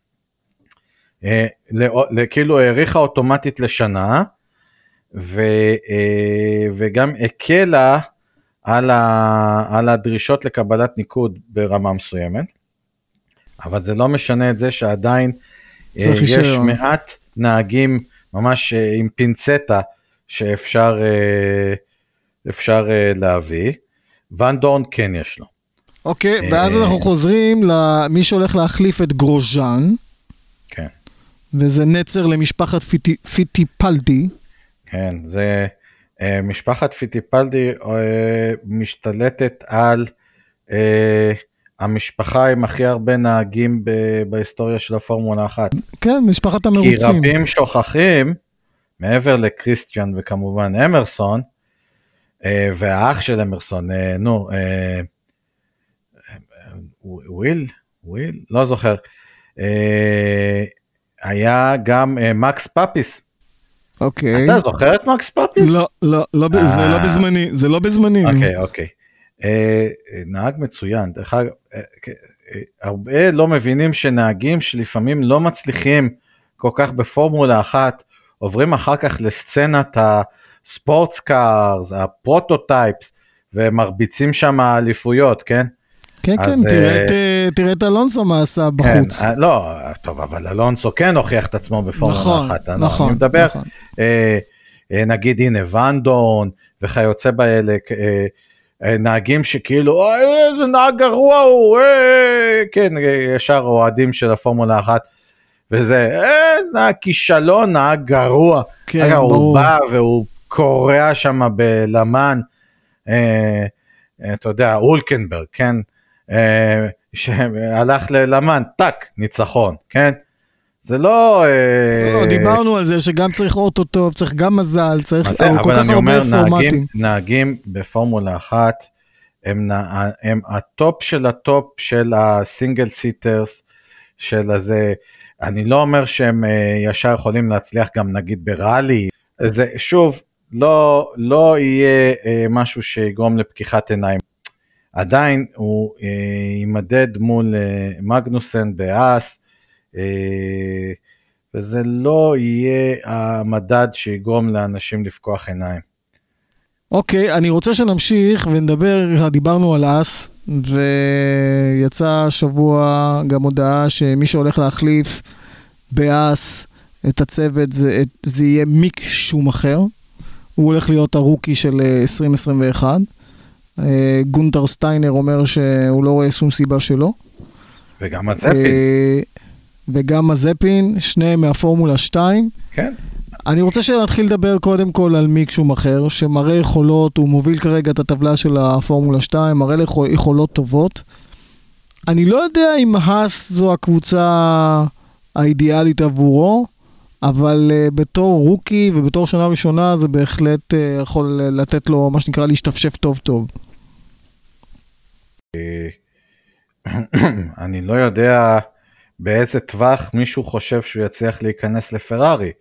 אה, לא- ל- כאילו האריכה אוטומטית לשנה ו, אה, וגם הקלה על, ה, על הדרישות לקבלת ניקוד ברמה מסוימת, אבל זה לא משנה את זה שעדיין אה, יש רישיון. מעט נהגים ממש אה, עם פינצטה שאפשר אה, אפשר אה, להביא. ואן דורן כן יש לו. אוקיי, ואז אה, אנחנו חוזרים למי שהולך להחליף את גרוז'אן, כן, וזה נצר למשפחת פיטי- פיטיפלדי. כן, זה אה, משפחת פיטיפלדי אה, משתלטת על אה, המשפחה עם הכי הרבה נהגים בהיסטוריה של הפורמולה 1. כן, משפחת כי המרוצים. רבים שוכחים, מעבר לקריסטיאן וכמובן אמרסון, אה, והאח של אמרסון, אה, נו, אה, אה, וויל, וויל, לא זוכר, אה, היה גם אה, מקס פאפיס. אוקיי. אתה זוכר את מקס פאפיס? לא, לא, לא, זה לא אה. בזמני, זה לא בזמני. אוקיי, אוקיי. אה, אה, נהג מצוין, דרך אגב, אה, אה, הרבה לא מבינים שנהגים שלפעמים לא מצליחים כל כך בפורמולה אחת, עוברים אחר כך לסצנת ה sports cars, ה prototypes, ומרביצים שם אליפויות, כן? כן, אז, כן, תראה אה, את, אה, תראה את אלונסו מה עשה בחוץ. כן, אה, לא, טוב, אבל אלונסו כן הוכיח את עצמו בפורמולה נכון, אחת. אני- נכון, אני מדבר, נכון. אה, נגיד הנה ואנדון וכיוצא באלה, אה, נהגים שכאילו, "אוי, איזה נהג גרוע הוא, אה, כן, ישר אוהדים של הפורמולה אחת. וזה, אה, נהג כישלון, נהג גרוע. כן, אגב, הוא ברור. בא והוא קורע שם בלמן, אה, אה, אתה יודע, הולקנברג, כן? אה, שהלך ללמן, טאק, ניצחון, כן? זה לא... אה, לא, דיברנו על זה שגם צריך אוטו טוב, צריך גם מזל, צריך כל כך הרבה פורמטים. נהגים בפורמולה אחת, הם, נע- הם הטופ של הטופ של ה single seaters, של הזה, אני לא אומר שהם אה, ישר יכולים להצליח גם נגיד בראלי, זה שוב, לא, לא יהיה אה, משהו שיגרום לפקיחת עיניים. עדיין הוא אה, יימדד מול אה, מגנוסן באס, אה, וזה לא יהיה המדד שיגרום לאנשים לפקוח עיניים. אוקיי, אני רוצה שנמשיך ונדבר, דיברנו על אס, ויצא השבוע גם הודעה שמי שהולך להחליף באס את הצוות זה, את, זה יהיה מיק שום אחר. הוא הולך להיות הרוקי של אה, 2021. אה, גונטר סטיינר אומר שהוא לא רואה שום סיבה שלא. וגם הזפין. אה, וגם הזפין, שניהם מהפורמולה 2. כן. אני רוצה שנתחיל לדבר קודם כל על מיק שומאחר, שמראה יכולות, הוא מוביל כרגע את הטבלה של הפורמולה 2, מראה יכול- יכולות טובות. אני לא יודע אם האס זו הקבוצה האידיאלית עבורו, אבל uh, בתור רוקי ובתור שנה ראשונה זה בהחלט uh, יכול לתת לו מה שנקרא להשתפשף טוב טוב. [CLEARS THROAT] אני לא יודע באיזה טווח מישהו חושב שהוא יצליח להיכנס לפרארי.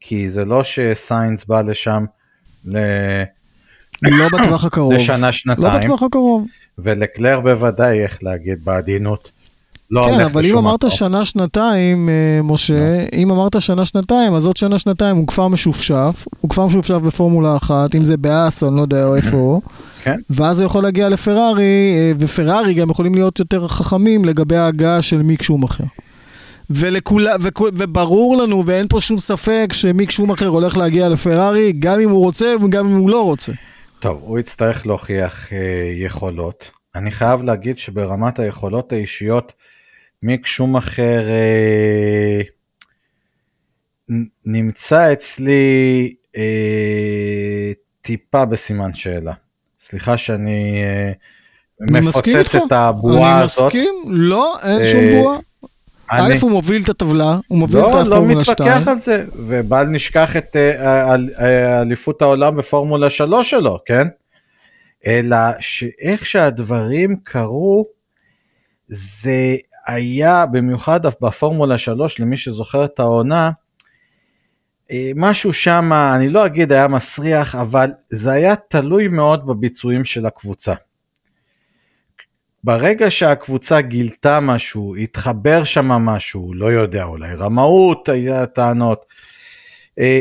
כי זה לא שסיינס בא לשם ל... לא בטווח הקרוב. לשנה לא שנתיים, בטווח הקרוב. ולקלר בוודאי, איך להגיד בעדינות, לא כן, אבל אם אמרת. שנה-שנתיים, אה, משה, אם אמרת שנה-שנתיים, אז עוד שנה-שנתיים הוא כבר משופשף, הוא כבר משופשף בפורמולה אחת, אם זה באס או אני לא יודע או איפה הוא, כן. ואז הוא יכול להגיע לפרארי, אה, ופרארי גם יכולים להיות יותר חכמים לגבי ההגעה של מיק שומאחר. ולכולה, וכו, וברור לנו, ואין פה שום ספק, שמיק שומאחר הולך להגיע לפרארי, גם אם הוא רוצה וגם אם הוא לא רוצה. טוב, הוא יצטרך להוכיח אה, יכולות. אני חייב להגיד שברמת היכולות האישיות, מיק שומאחר אה, נמצא אצלי אה, טיפה בסימן שאלה. סליחה שאני אה, אני מפוצץ. את הבועה אני הזאת. מסכים, לא, אין אה, שום בועה. אני- א', הוא מוביל את הטבלה, הוא מוביל לא, את לא הפורמולה 2. מתווכח על זה, ובל נשכח את אל- אליפות העולם בפורמולה 3 שלו, כן? אלא שאיך שהדברים קרו, זה היה, במיוחד בפורמולה 3, למי שזוכר את העונה, אה, משהו שם, אני לא אגיד היה מסריח, אבל זה היה תלוי מאוד בביצועים של הקבוצה. ברגע שהקבוצה גילתה משהו, התחבר שם משהו, לא יודע, אולי רמאות היה טענות, אה,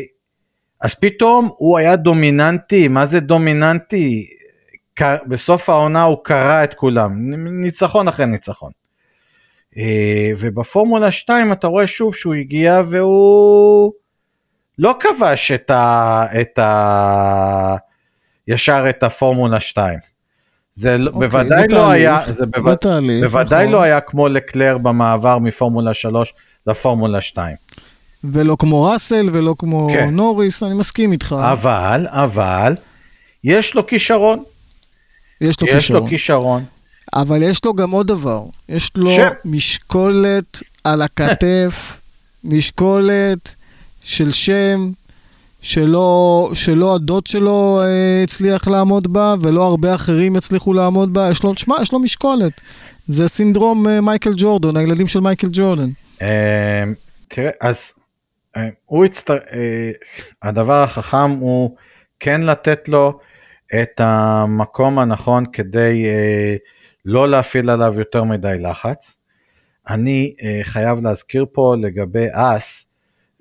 אז פתאום הוא היה דומיננטי, מה זה דומיננטי? בסוף העונה הוא קרע את כולם, ניצחון אחרי ניצחון. אה, ובפורמולה 2 אתה רואה שוב שהוא הגיע והוא לא כבש את ה... את ה... ישר את הפורמולה 2. זה לא- אוקיי, בוודאי זה לא תהליך, היה, זה זה בוודאי, תהליך, בוודאי נכון. לא היה כמו לקלר במעבר מפורמולה 3 לפורמולה 2. ולא כמו ראסל ולא כמו כן. נוריס, אני מסכים איתך. אבל, אבל, יש לו כישרון. יש לו יש כישרון. לו כישרון. אבל יש לו גם עוד דבר, יש לו ש- משקולת על הכתף, [LAUGHS] משקולת של שם, שלא, שלא הדוד שלו אה, הצליח לעמוד בה, ולא הרבה אחרים הצליחו לעמוד בה. יש לו, שמע, יש לו משקולת. זה סינדרום אה, מייקל ג'ורדון, הילדים של מייקל ג'ורדן. אה, תראה, אז אה, הוא יצטר... אה, הדבר החכם הוא כן לתת לו את המקום הנכון כדי אה, לא להפעיל עליו יותר מדי לחץ. אני אה, חייב להזכיר פה לגבי האס,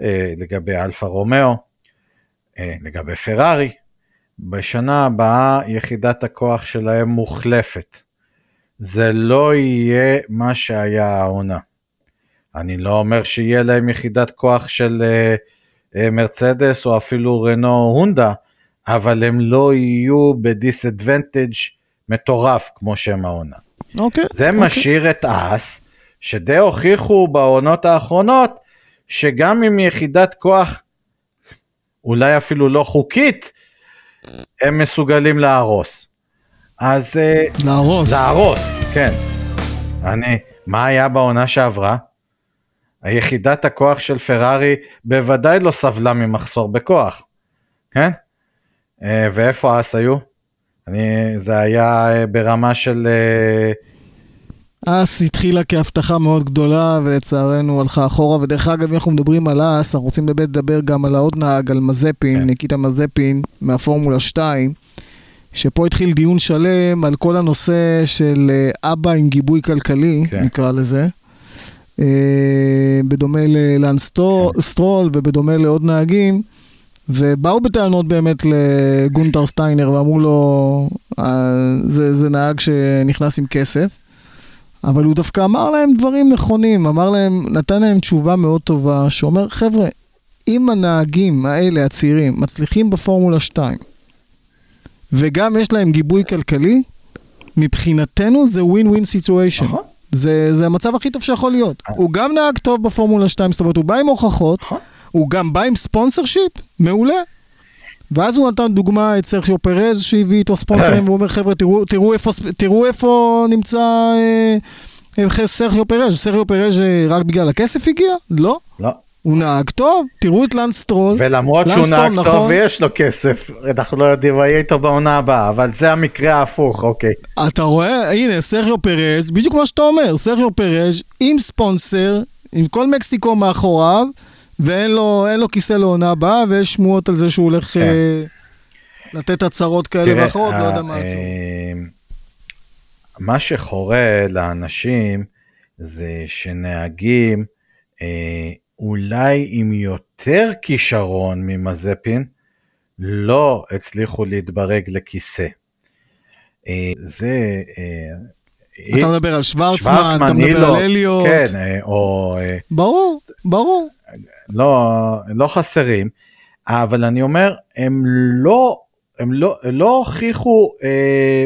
אה, לגבי אלפה רומאו, אה, לגבי פרארי, בשנה הבאה יחידת הכוח שלהם מוחלפת. זה לא יהיה מה שהיה העונה. אני לא אומר שיהיה להם יחידת כוח של אה, אה, מרצדס או אפילו רנו הונדה, אבל הם לא יהיו בדיסאדוונטג' מטורף כמו שהם העונה. אוקיי. זה אוקיי. משאיר את אס, שדי הוכיחו בעונות האחרונות, שגם עם יחידת כוח, אולי אפילו לא חוקית, הם מסוגלים להרוס. אז אה, להרוס. להרוס, כן. אני, מה היה בעונה שעברה? היחידת הכוח של פרארי בוודאי לא סבלה ממחסור בכוח, כן? אה, ואיפה אס היו? אני, זה היה אה, ברמה של... אה, אס התחילה כהבטחה מאוד גדולה, ולצערנו הלכה אחורה, ודרך אגב, אם אנחנו מדברים על אס, אנחנו רוצים באמת לדבר גם על העוד נהג, על מזפין, כן. ניקיטה מזפין, מהפורמולה 2, שפה התחיל דיון שלם על כל הנושא של אה, אבא עם גיבוי כלכלי, כן. נקרא לזה. בדומה סטרו- כן. סטרול ובדומה לעוד נהגים, ובאו בטענות באמת לגונטר סטיינר ואמרו לו, "אה, זה, זה נהג שנכנס עם כסף. אבל הוא דווקא אמר להם דברים נכונים, אמר להם, נתן להם תשובה מאוד טובה, שאומר, חבר'ה, אם הנהגים האלה, הצעירים, מצליחים בפורמולה 2, וגם יש להם גיבוי כלכלי, מבחינתנו זה win win situation. נכון. זה, המצב הכי טוב שיכול להיות. הוא גם נהג טוב בפורמולה 2, זאת אומרת, הוא בא עם הוכחות, נכון. הוא גם בא עם sponsorship, מעולה. ואז הוא נתן דוגמה את סרחיו פרז שהביא איתו ספונסרים, והוא אומר, חבר'ה, תראו, תראו, איפה, תראו איפה נמצא אה, אה, סרחיו פרז. סרחיו פרז אה, רק בגלל הכסף הגיע? לא. לא. הוא נהג טוב, תראו את לנס סטרול. ולמרות שהוא לנס סטרול, נהג נכון. טוב ויש לו כסף, אנחנו לא יודעים מה יהיה איתו בעונה הבאה, אבל זה המקרה ההפוך, אוקיי. אתה רואה, הנה, סרחיו פרז, בדיוק מה שאתה אומר, סרחיו פרז עם ספונסר, עם כל מקסיקו מאחוריו, ואין לו, לו כיסא לעונה הבאה, ויש שמועות על זה שהוא הולך כן. אה, לתת הצהרות כאלה תראה, ואחרות, לא יודע ה- מה הצהרות. אה, מה שחורה לאנשים זה שנהגים אה, אולי עם יותר כישרון ממזפין לא הצליחו להתברג לכיסא. אה, זה... אה, אתה מדבר על שוורצמן, אתה מדבר על אליוט, כן, אה, או... אה, ברור, ברור. לא, לא חסרים, אבל אני אומר, הם לא, הם לא, לא הוכיחו, אה,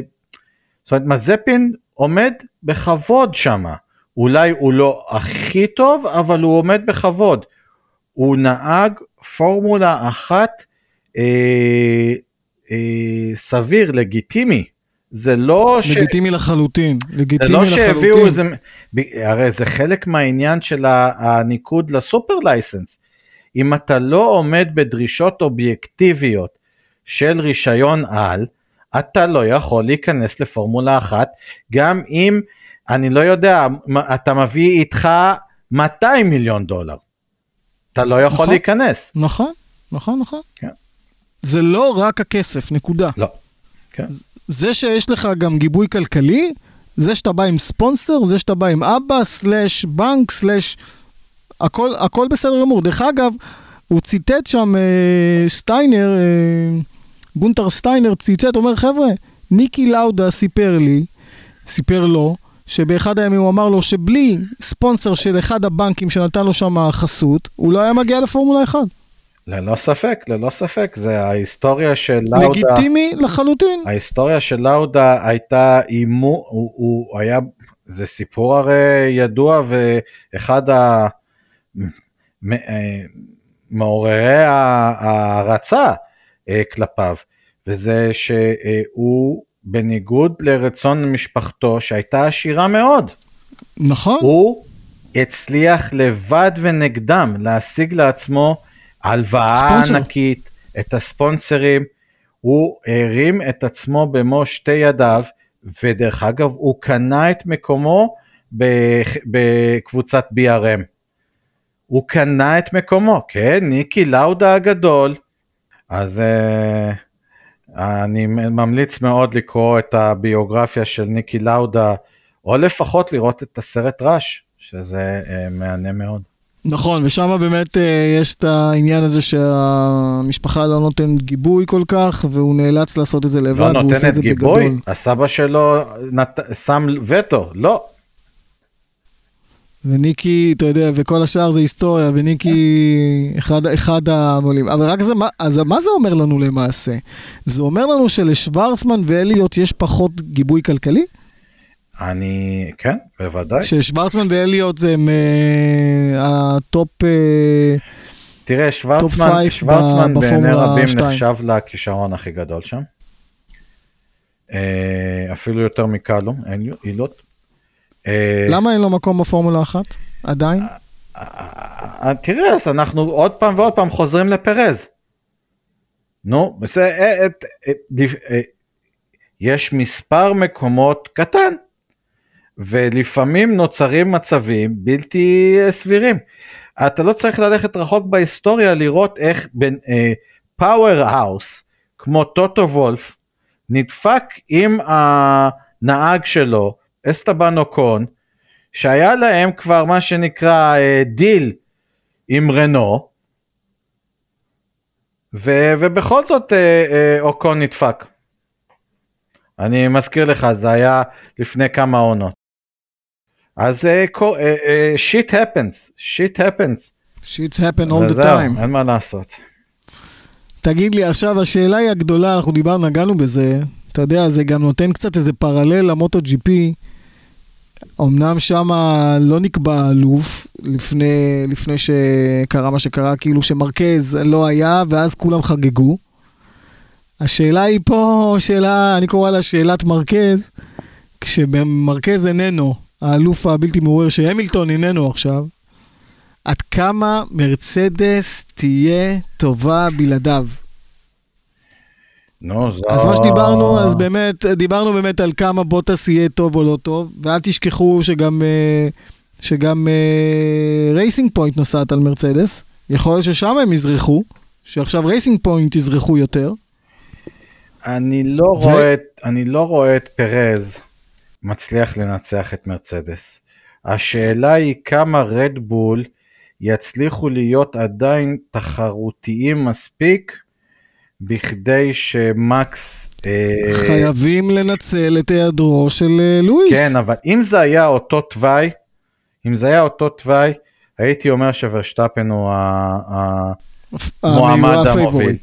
זאת אומרת, מזפין עומד בכבוד שמה. אולי הוא לא הכי טוב, אבל הוא עומד בכבוד. הוא נהג פורמולה אחת אה, אה, סביר, לגיטימי. זה לא ש... לגיטימי לחלוטין, זה לגיטימי לא לחלוטין. שהביאו איזה, הרי זה חלק מהעניין של הניקוד לסופר לייסנס. אם אתה לא עומד בדרישות אובייקטיביות של רישיון על, אתה לא יכול להיכנס לפורמולה אחת, גם אם, אני לא יודע, אתה מביא איתך 200 מיליון דולר. אתה לא יכול נכון. להיכנס. נכון, נכון, נכון. כן. זה לא רק הכסף, נקודה. לא. כן. זה שיש לך גם גיבוי כלכלי, זה שאתה בא עם ספונסר, זה שאתה בא עם אבא, סלאש בנק, סלאש... הכל, הכל בסדר גמור. דרך אגב, הוא ציטט שם אה, סטיינר, אה, גונטר סטיינר ציטט, אומר, חבר'ה, ניקי לאודה סיפר לי, סיפר לו, שבאחד הימים הוא אמר לו שבלי ספונסר של אחד הבנקים שנתן לו שם חסות, הוא לא היה מגיע לפורמולה 1. ללא ספק, ללא ספק, זה ההיסטוריה של לאודה. לגיטימי לחלוטין. ההיסטוריה של לאודה הייתה אימו, הוא, הוא היה, זה סיפור הרי ידוע ואחד ה... מ- אה, ההערצה אה, כלפיו, וזה שהוא בניגוד לרצון משפחתו שהייתה עשירה מאוד, נכון. הוא הצליח לבד ונגדם להשיג לעצמו הלוואה. ענקית, את הספונסרים, הוא הרים את עצמו במו שתי ידיו, ודרך אגב הוא קנה את מקומו בקבוצת BRM. הוא קנה את מקומו, כן, ניקי לאודה הגדול. אז uh, אני ממליץ מאוד לקרוא את הביוגרפיה של ניקי לאודה, או לפחות לראות את הסרט ראש, שזה uh, מהנה מאוד. נכון, ושם באמת אה, יש את העניין הזה שהמשפחה לא נותנת גיבוי כל כך, והוא נאלץ לעשות את זה לבד, לא והוא עושה נותנת את זה גיבוי, בגדול. הסבא שלו נת... שם וטו, לא. וניקי, אתה יודע, וכל השאר זה היסטוריה, וניקי אחד, אחד המעולים. אבל רק זה, מה- אז מה זה אומר לנו למעשה? זה אומר לנו שלשוורצמן ואיילוט יש פחות גיבוי כלכלי? אני, כן, בוודאי. ששוורצמן ואיילוט הם הטופ... אה, תראה, שוורצמן, שוורצמן בעיני רבים. נחשב לכישרון הכי גדול שם. אה, אפילו יותר מקלום, עילות. אה, למה אין לו מקום בפורמולה אחת? עדיין? אה, תראה, אז אנחנו עוד פעם ועוד פעם חוזרים לפרז. נו, בסדר, יש מספר מקומות קטן, ולפעמים נוצרים מצבים בלתי אה, סבירים. אתה לא צריך ללכת רחוק בהיסטוריה לראות איך powerhouse, כמו טוטו וולף, נדפק עם הנהג שלו, אסטבן אוקון, שהיה להם כבר מה שנקרא אה, דיל עם רנו, ו- ובכל זאת אה, אה, אוקון נדפק. אני מזכיר לך, זה היה לפני כמה עונות. אז shit happens, shit happens. Shit happen all the time. אין מה לעשות. תגיד לי, עכשיו השאלה היא הגדולה, אנחנו דיברנו, נגענו בזה, אתה יודע, זה גם נותן קצת איזה פרלל למוטו ג'י פי. אמנם שם לא נקבע אלוף לפני, לפני שקרה מה שקרה, כאילו שמרכז לא היה, ואז כולם חגגו. השאלה היא פה, שאלה, אני קורא לה שאלת מרכז, כשמרכז איננו, האלוף הבלתי מעורער שהמילטון איננו עכשיו, עד כמה מרצדס תהיה טובה בלעדיו? נו, זו... אז מה שדיברנו, אז באמת, דיברנו באמת על כמה בוטס יהיה טוב או לא טוב, ואל תשכחו שגם, אה, שגם Racing Point נוסעת על מרצדס. יכול להיות ששם הם יזרחו, שעכשיו Racing Point יזרחו יותר. אני לא, ו... רואה, אני לא רואה את פרז מצליח לנצח את מרצדס. השאלה היא כמה רדבול יצליחו להיות עדיין תחרותיים מספיק בכדי שמקס... אה, חייבים לנצל את היעדרו של אה, לואיס. כן, אבל אם זה היה אותו תוואי, אם זה היה אותו תוואי, הייתי אומר שוורשטפן הוא המועמד המוביל.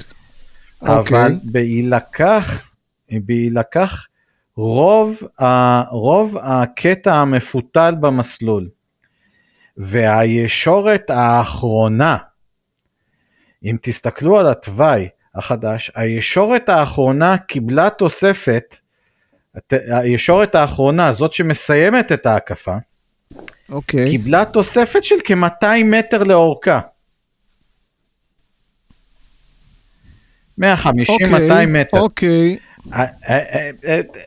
אבל אוקיי. בהילקח, בהילקח רוב, רוב הקטע המפותל במסלול והישורת האחרונה, אם תסתכלו על התוואי החדש, הישורת האחרונה קיבלה תוספת, הישורת האחרונה, זאת שמסיימת את ההקפה, אוקיי. קיבלה תוספת של כ-200 מטר לאורכה. 150-200 אוקיי, מטר. אוקיי. אה,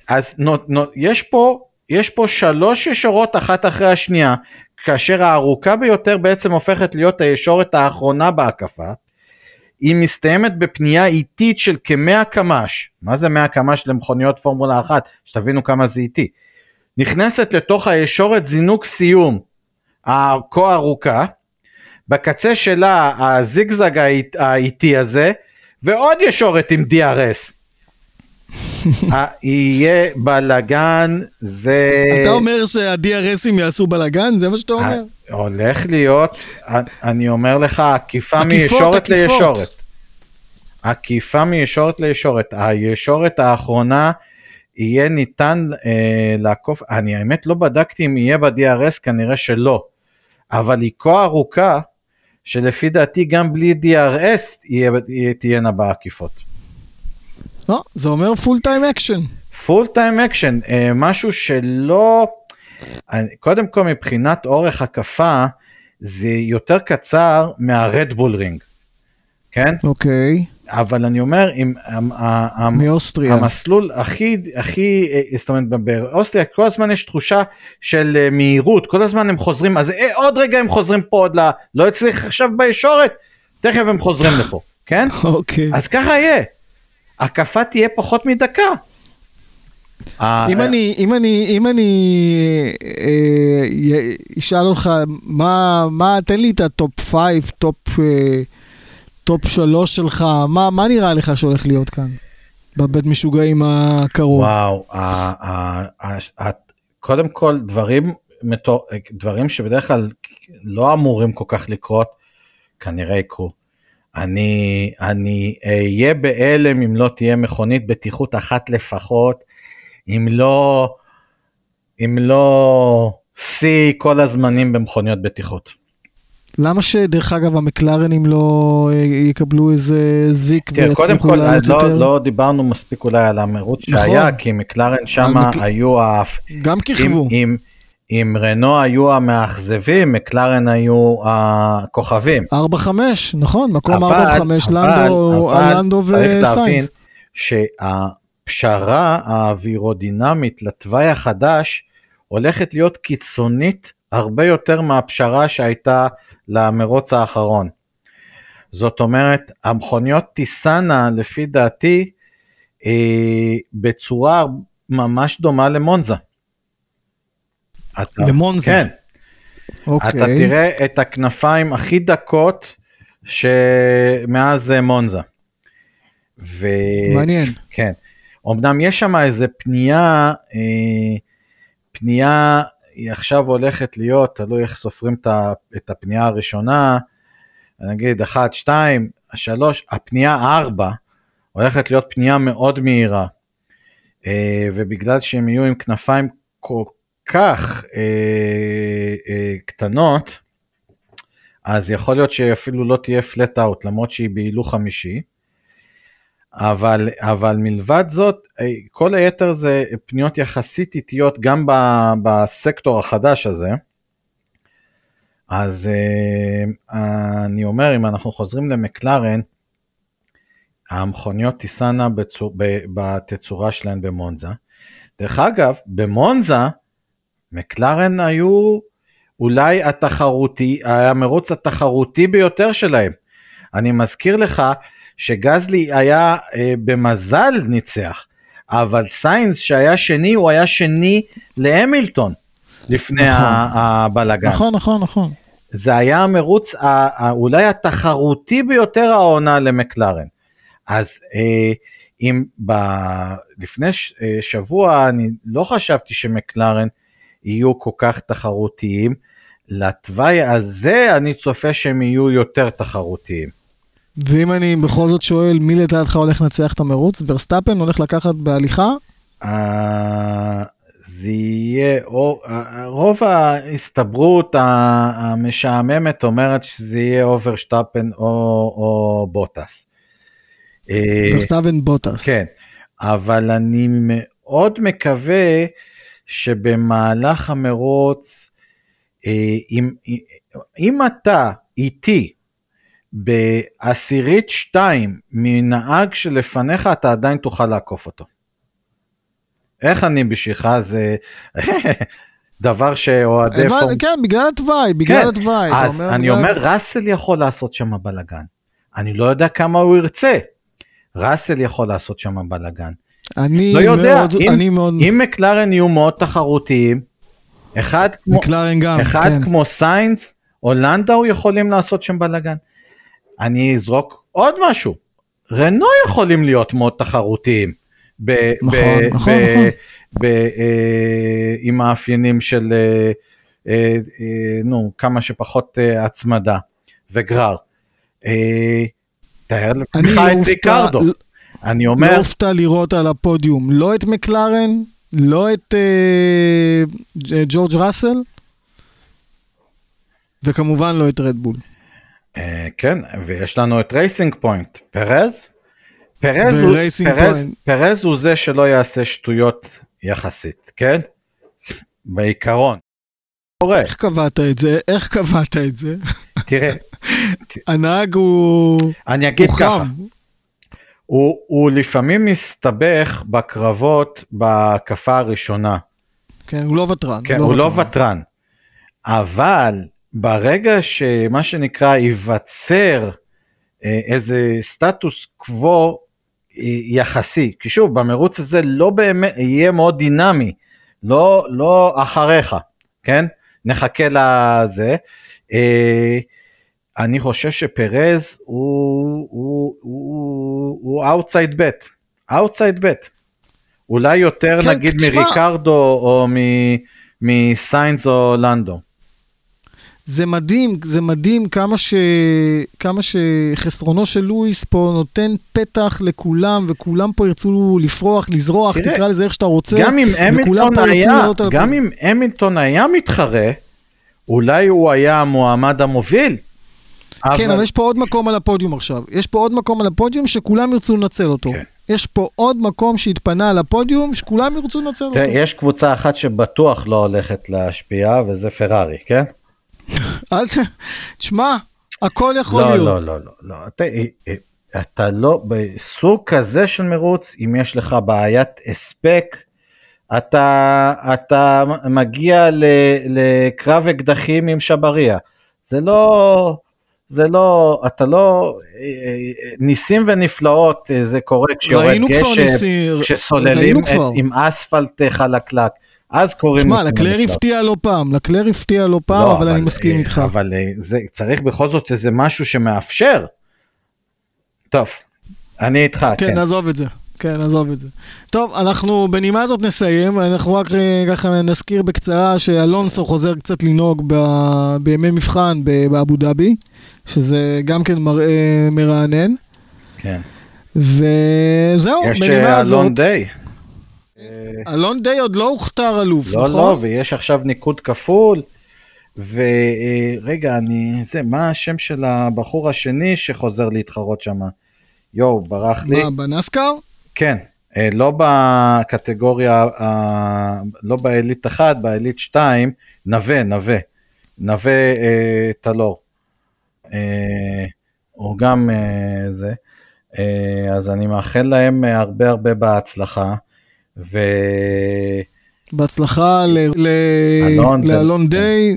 אז נו, נו, יש פה יש פה שלוש ישורות אחת אחרי השנייה כאשר הארוכה ביותר בעצם הופכת להיות הישורת האחרונה בהקפה. היא מסתיימת בפנייה איטית של כ-100 קמ"ש, מה זה 100 קמ"ש למכוניות פורמולה 1? שתבינו כמה זה איטי. נכנסת לתוך הישורת זינוק סיום הכה ארוכה, בקצה שלה הזיגזג האיטי הזה, ועוד ישורת עם DRS. יהיה בלאגן, זה... אתה אומר שה-DRSים יעשו בלאגן? זה מה שאתה אומר? הולך להיות, אני אומר לך, עקיפה מישורת לישורת. עקיפה מישורת לישורת. הישורת האחרונה יהיה ניתן אה, לעקוף, אני האמת לא בדקתי אם יהיה ב-DRS, כנראה שלא. אבל היא כה ארוכה, שלפי דעתי גם בלי DRS תהיינה בעקיפות. לא, זה אומר full time action. Full time action, משהו שלא, קודם כל מבחינת אורך הקפה, זה יותר קצר מה Red Bull Ring, כן? אוקיי. אבל אני אומר, אם מאוסטריה. המסלול הכי, הכי, אה, זאת אומרת, באוסטריה כל הזמן יש תחושה של אה, מהירות, כל הזמן הם חוזרים, אז אה, עוד רגע הם חוזרים פה עוד ל... לא הצליח עכשיו בישורת, תכף הם חוזרים לפה, כן? [LAUGHS] אוקיי. אז ככה יהיה. הקפה תהיה פחות מדקה. אם אני, אם אני, אם אני אה, אשאל אותך, מה, מה, תן לי את ה top 5, top, אה, top 3 שלך, מה, מה נראה לך שהולך להיות כאן, בבית משוגעים הקרוב? וואו, קודם כל דברים, דברים שבדרך כלל לא אמורים כל כך לקרות, כנראה יקרו. אני, אני אהיה בהלם אם לא תהיה מכונית בטיחות אחת לפחות, אם לא, אם לא שיא כל הזמנים במכוניות בטיחות. למה שדרך אגב המקלרנים לא אה, יקבלו איזה זיק כן, ויצליחו לעלות לא, יותר? לא דיברנו מספיק אולי על המרוץ נכון. שהיה, כי מקלרן שם מק... היו... גם כיכבו. עם, עם, אם רנו היו המאכזבים, מקלרן היו הכוכבים. 4-5, נכון, מקום 4-5, לנדו, לנדו וסיינס. שהפשרה האווירודינמית לתוואי החדש הולכת להיות קיצונית הרבה יותר מהפשרה שהייתה למרוץ האחרון. זאת אומרת, המכוניות תיסענה לפי דעתי אה, בצורה ממש דומה למונזה. אתה, למונזה. כן. אוקיי. אתה תראה את הכנפיים הכי דקות שמאז מונזה. ו... מעניין. כן. אמנם יש שם איזה פנייה, אה, פנייה, היא עכשיו הולכת להיות, תלוי איך סופרים את הפנייה הראשונה, נגיד 1, 2, 3, הפנייה 4 הולכת להיות פנייה מאוד מהירה. אה, ובגלל שהם יהיו עם כנפיים כל כך אה, אה, קטנות, אז יכול להיות שאפילו לא תהיה פלט אאוט למרות שהיא בהילוך חמישי. אבל, אבל מלבד זאת, אה, כל היתר זה פניות יחסית איטיות גם ב, בסקטור החדש הזה. אז uh, אני אומר, אם אנחנו חוזרים למקלרן, המכוניות תיסענה בתצורה שלהן במונזה. דרך אגב, במונזה, מקלרן היו אולי התחרותי, המרוץ התחרותי ביותר שלהם. אני מזכיר לך שגזלי היה אה, במזל ניצח, אבל סיינס שהיה שני, הוא היה שני להמילטון לפני נכון. הבלגן. נכון, נכון, נכון. זה היה המרוץ אולי התחרותי ביותר העונה למקלרן. אז אה, אם ב... לפני ש... אה, שבוע אני לא חשבתי שמקלרן יהיו כל כך תחרותיים, לתוואי הזה אני צופה שהם יהיו יותר תחרותיים. ואם אני בכל זאת שואל, מי לדעתך הולך לנצח את המרוץ? ורסטאפן הולך לקחת בהליכה? אה, זה יהיה, רוב ההסתברות המשעממת אומרת שזה יהיה ורסטאפן או, או בוטס. ורסטאפן אה, בוטס. כן, אבל אני מאוד מקווה שבמהלך המרוץ, אה, אם, אם אתה איתי בעשירית שתיים מנהג שלפניך אתה עדיין תוכל לעקוף אותו. איך אני בשבילך זה [LAUGHS] דבר שאוהדי פורמולה... כן, בגלל התוואי, בגלל כן. התוואי. אז אומר, אני בגלל... אומר, ראסל יכול לעשות שם בלאגן. אני לא יודע כמה הוא ירצה. ראסל יכול לעשות שם בלאגן. אני לא יודע, מאוד, אם, אני מאוד... אם מקלרן יהיו מאוד תחרותיים, אחד כמו, גם, אחד כן. כמו סיינס או לנדאו יכולים לעשות שם בלאגן. אני אזרוק עוד משהו, רנו יכולים להיות מאוד תחרותיים. ב, נכון, ב, נכון, ב, נכון. ב, אה, עם מאפיינים של אה, אה, אה, נו, כמה שפחות אה, הצמדה וגרר. אה, תאר לא את ריקרדו. לא, אני אומר... לא אופתע לראות על הפודיום לא את מקלרן, לא את אה, ג'ורג' ראסל, וכמובן לא את רדבול. אה, כן, ויש לנו את Racing Point, פרז. פרז הוא, פרז, פרז הוא זה שלא יעשה שטויות יחסית, כן? בעיקרון. איך קבעת את זה? איך קבעת את זה? תראה. [LAUGHS] הנהג הוא... אני אגיד הוא ככה. הוא, הוא לפעמים מסתבך בקרבות בהקפה הראשונה. כן, הוא לא ותרן. כן, הוא לא ותרן. לא ותרן. אבל ברגע שמה שנקרא ייווצר אה, איזה סטטוס קוו אה, יחסי, כי שוב במרוץ הזה לא באמת יהיה מאוד דינמי, לא, לא אחריך, כן? נחכה לזה. אה, אני חושב שפרז הוא, outside bet, outside bet. אולי יותר כן, נגיד תשמע... מריקרדו או מסיינס או לנדו. זה מדהים, זה מדהים כמה, ש... כמה שחסרונו של לואיס פה נותן פתח לכולם, וכולם פה ירצו לפרוח, לזרוח, תראה, תקרא לזה איך שאתה רוצה, גם אם המילטון היה, גם אם המילטון היה מתחרה, אולי הוא היה המועמד המוביל. כן, אבל... יש פה עוד מקום על הפודיום עכשיו. יש פה עוד מקום על הפודיום שכולם ירצו לנצל אותו. כן. יש פה עוד מקום שהתפנה על הפודיום שכולם ירצו לנצל אותו. יש קבוצה אחת שבטוח לא הולכת להשפיע, וזה פרארי, כן? [LAUGHS] אל ת... תשמע, הכל יכול לא, להיות. לא, לא, לא, לא. אתה, אה, אה, אתה לא, בסוג כזה של מרוץ, אם יש לך בעיית הספק, אתה, אתה מגיע ל, לקרב אקדחים עם שבריה. זה לא, זה לא, אתה לא, אה, ניסים ונפלאות זה קורה כשיורד גשם, כשסוללים עם אספלט חלקלק. אז קוראים... שמע, לקלר הפתיע לא פעם, לקלר הפתיע לא פעם, לא, אבל, אבל אני מסכים אה, איתך. אבל אה, זה, צריך בכל זאת איזה משהו שמאפשר. טוב, אני איתך, כן. כן, נעזוב את זה. כן, עזוב את זה. טוב, אנחנו בנימה הזאת נסיים, אנחנו רק אה, ככה נזכיר בקצרה שאלונסו חוזר קצת לנהוג ב... בימי מבחן באבו דאבי, שזה גם כן מראה מרענן. כן. וזהו, בנימה הזאת... יש אלון דיי. אלון די עוד לא הוכתר אלוף, לא, נכון? לא, ויש עכשיו ניקוד כפול. ורגע, אני... זה, מה השם של הבחור השני שחוזר להתחרות שם? יואו, ברח לי. מה, בנסקר? כן, אה, לא בקטגוריה, אה, לא בעילית 1, בעילית 2, נווה, נווה. נווה אה, טלור. אה, הוא גם אה, זה. אה, אז אני מאחל להם הרבה הרבה בהצלחה. ו... בהצלחה ל- ל- אלון, לאלון כן. דיי.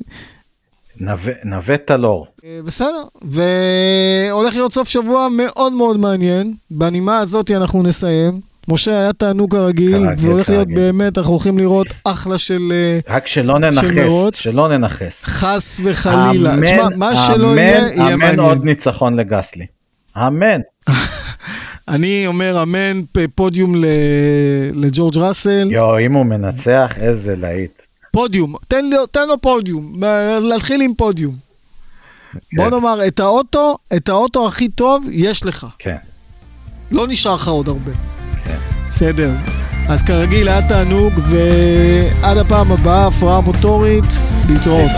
נווה, נווה טלור. אה, בסדר, והולך להיות סוף שבוע מאוד מאוד מעניין. בנימה הזאת אנחנו נסיים. משה, היה תענוג כרגיל, והולך להיות. באמת, אנחנו הולכים לראות אחלה של אה, רק שלא ננכס, מרוץ. שלא ננכס. חס וחלילה. אמן, תשמע, מה שלא אמן, יהיה, יהיה אמן עוד מעניין. ניצחון לגסלי. אמן. [LAUGHS] אני אומר אמן, פודיום לג'ורג' ראסל. יואו, אם הוא מנצח, איזה להיט. פודיום, תן לו, תן לו פודיום, להתחיל עם פודיום. בוא כן. נאמר, את האוטו, את האוטו הכי טוב יש לך. כן. לא נשאר לך עוד הרבה. כן. בסדר. אז כרגיל, היה תענוג, ועד הפעם הבאה, הפרעה מוטורית, להתראות.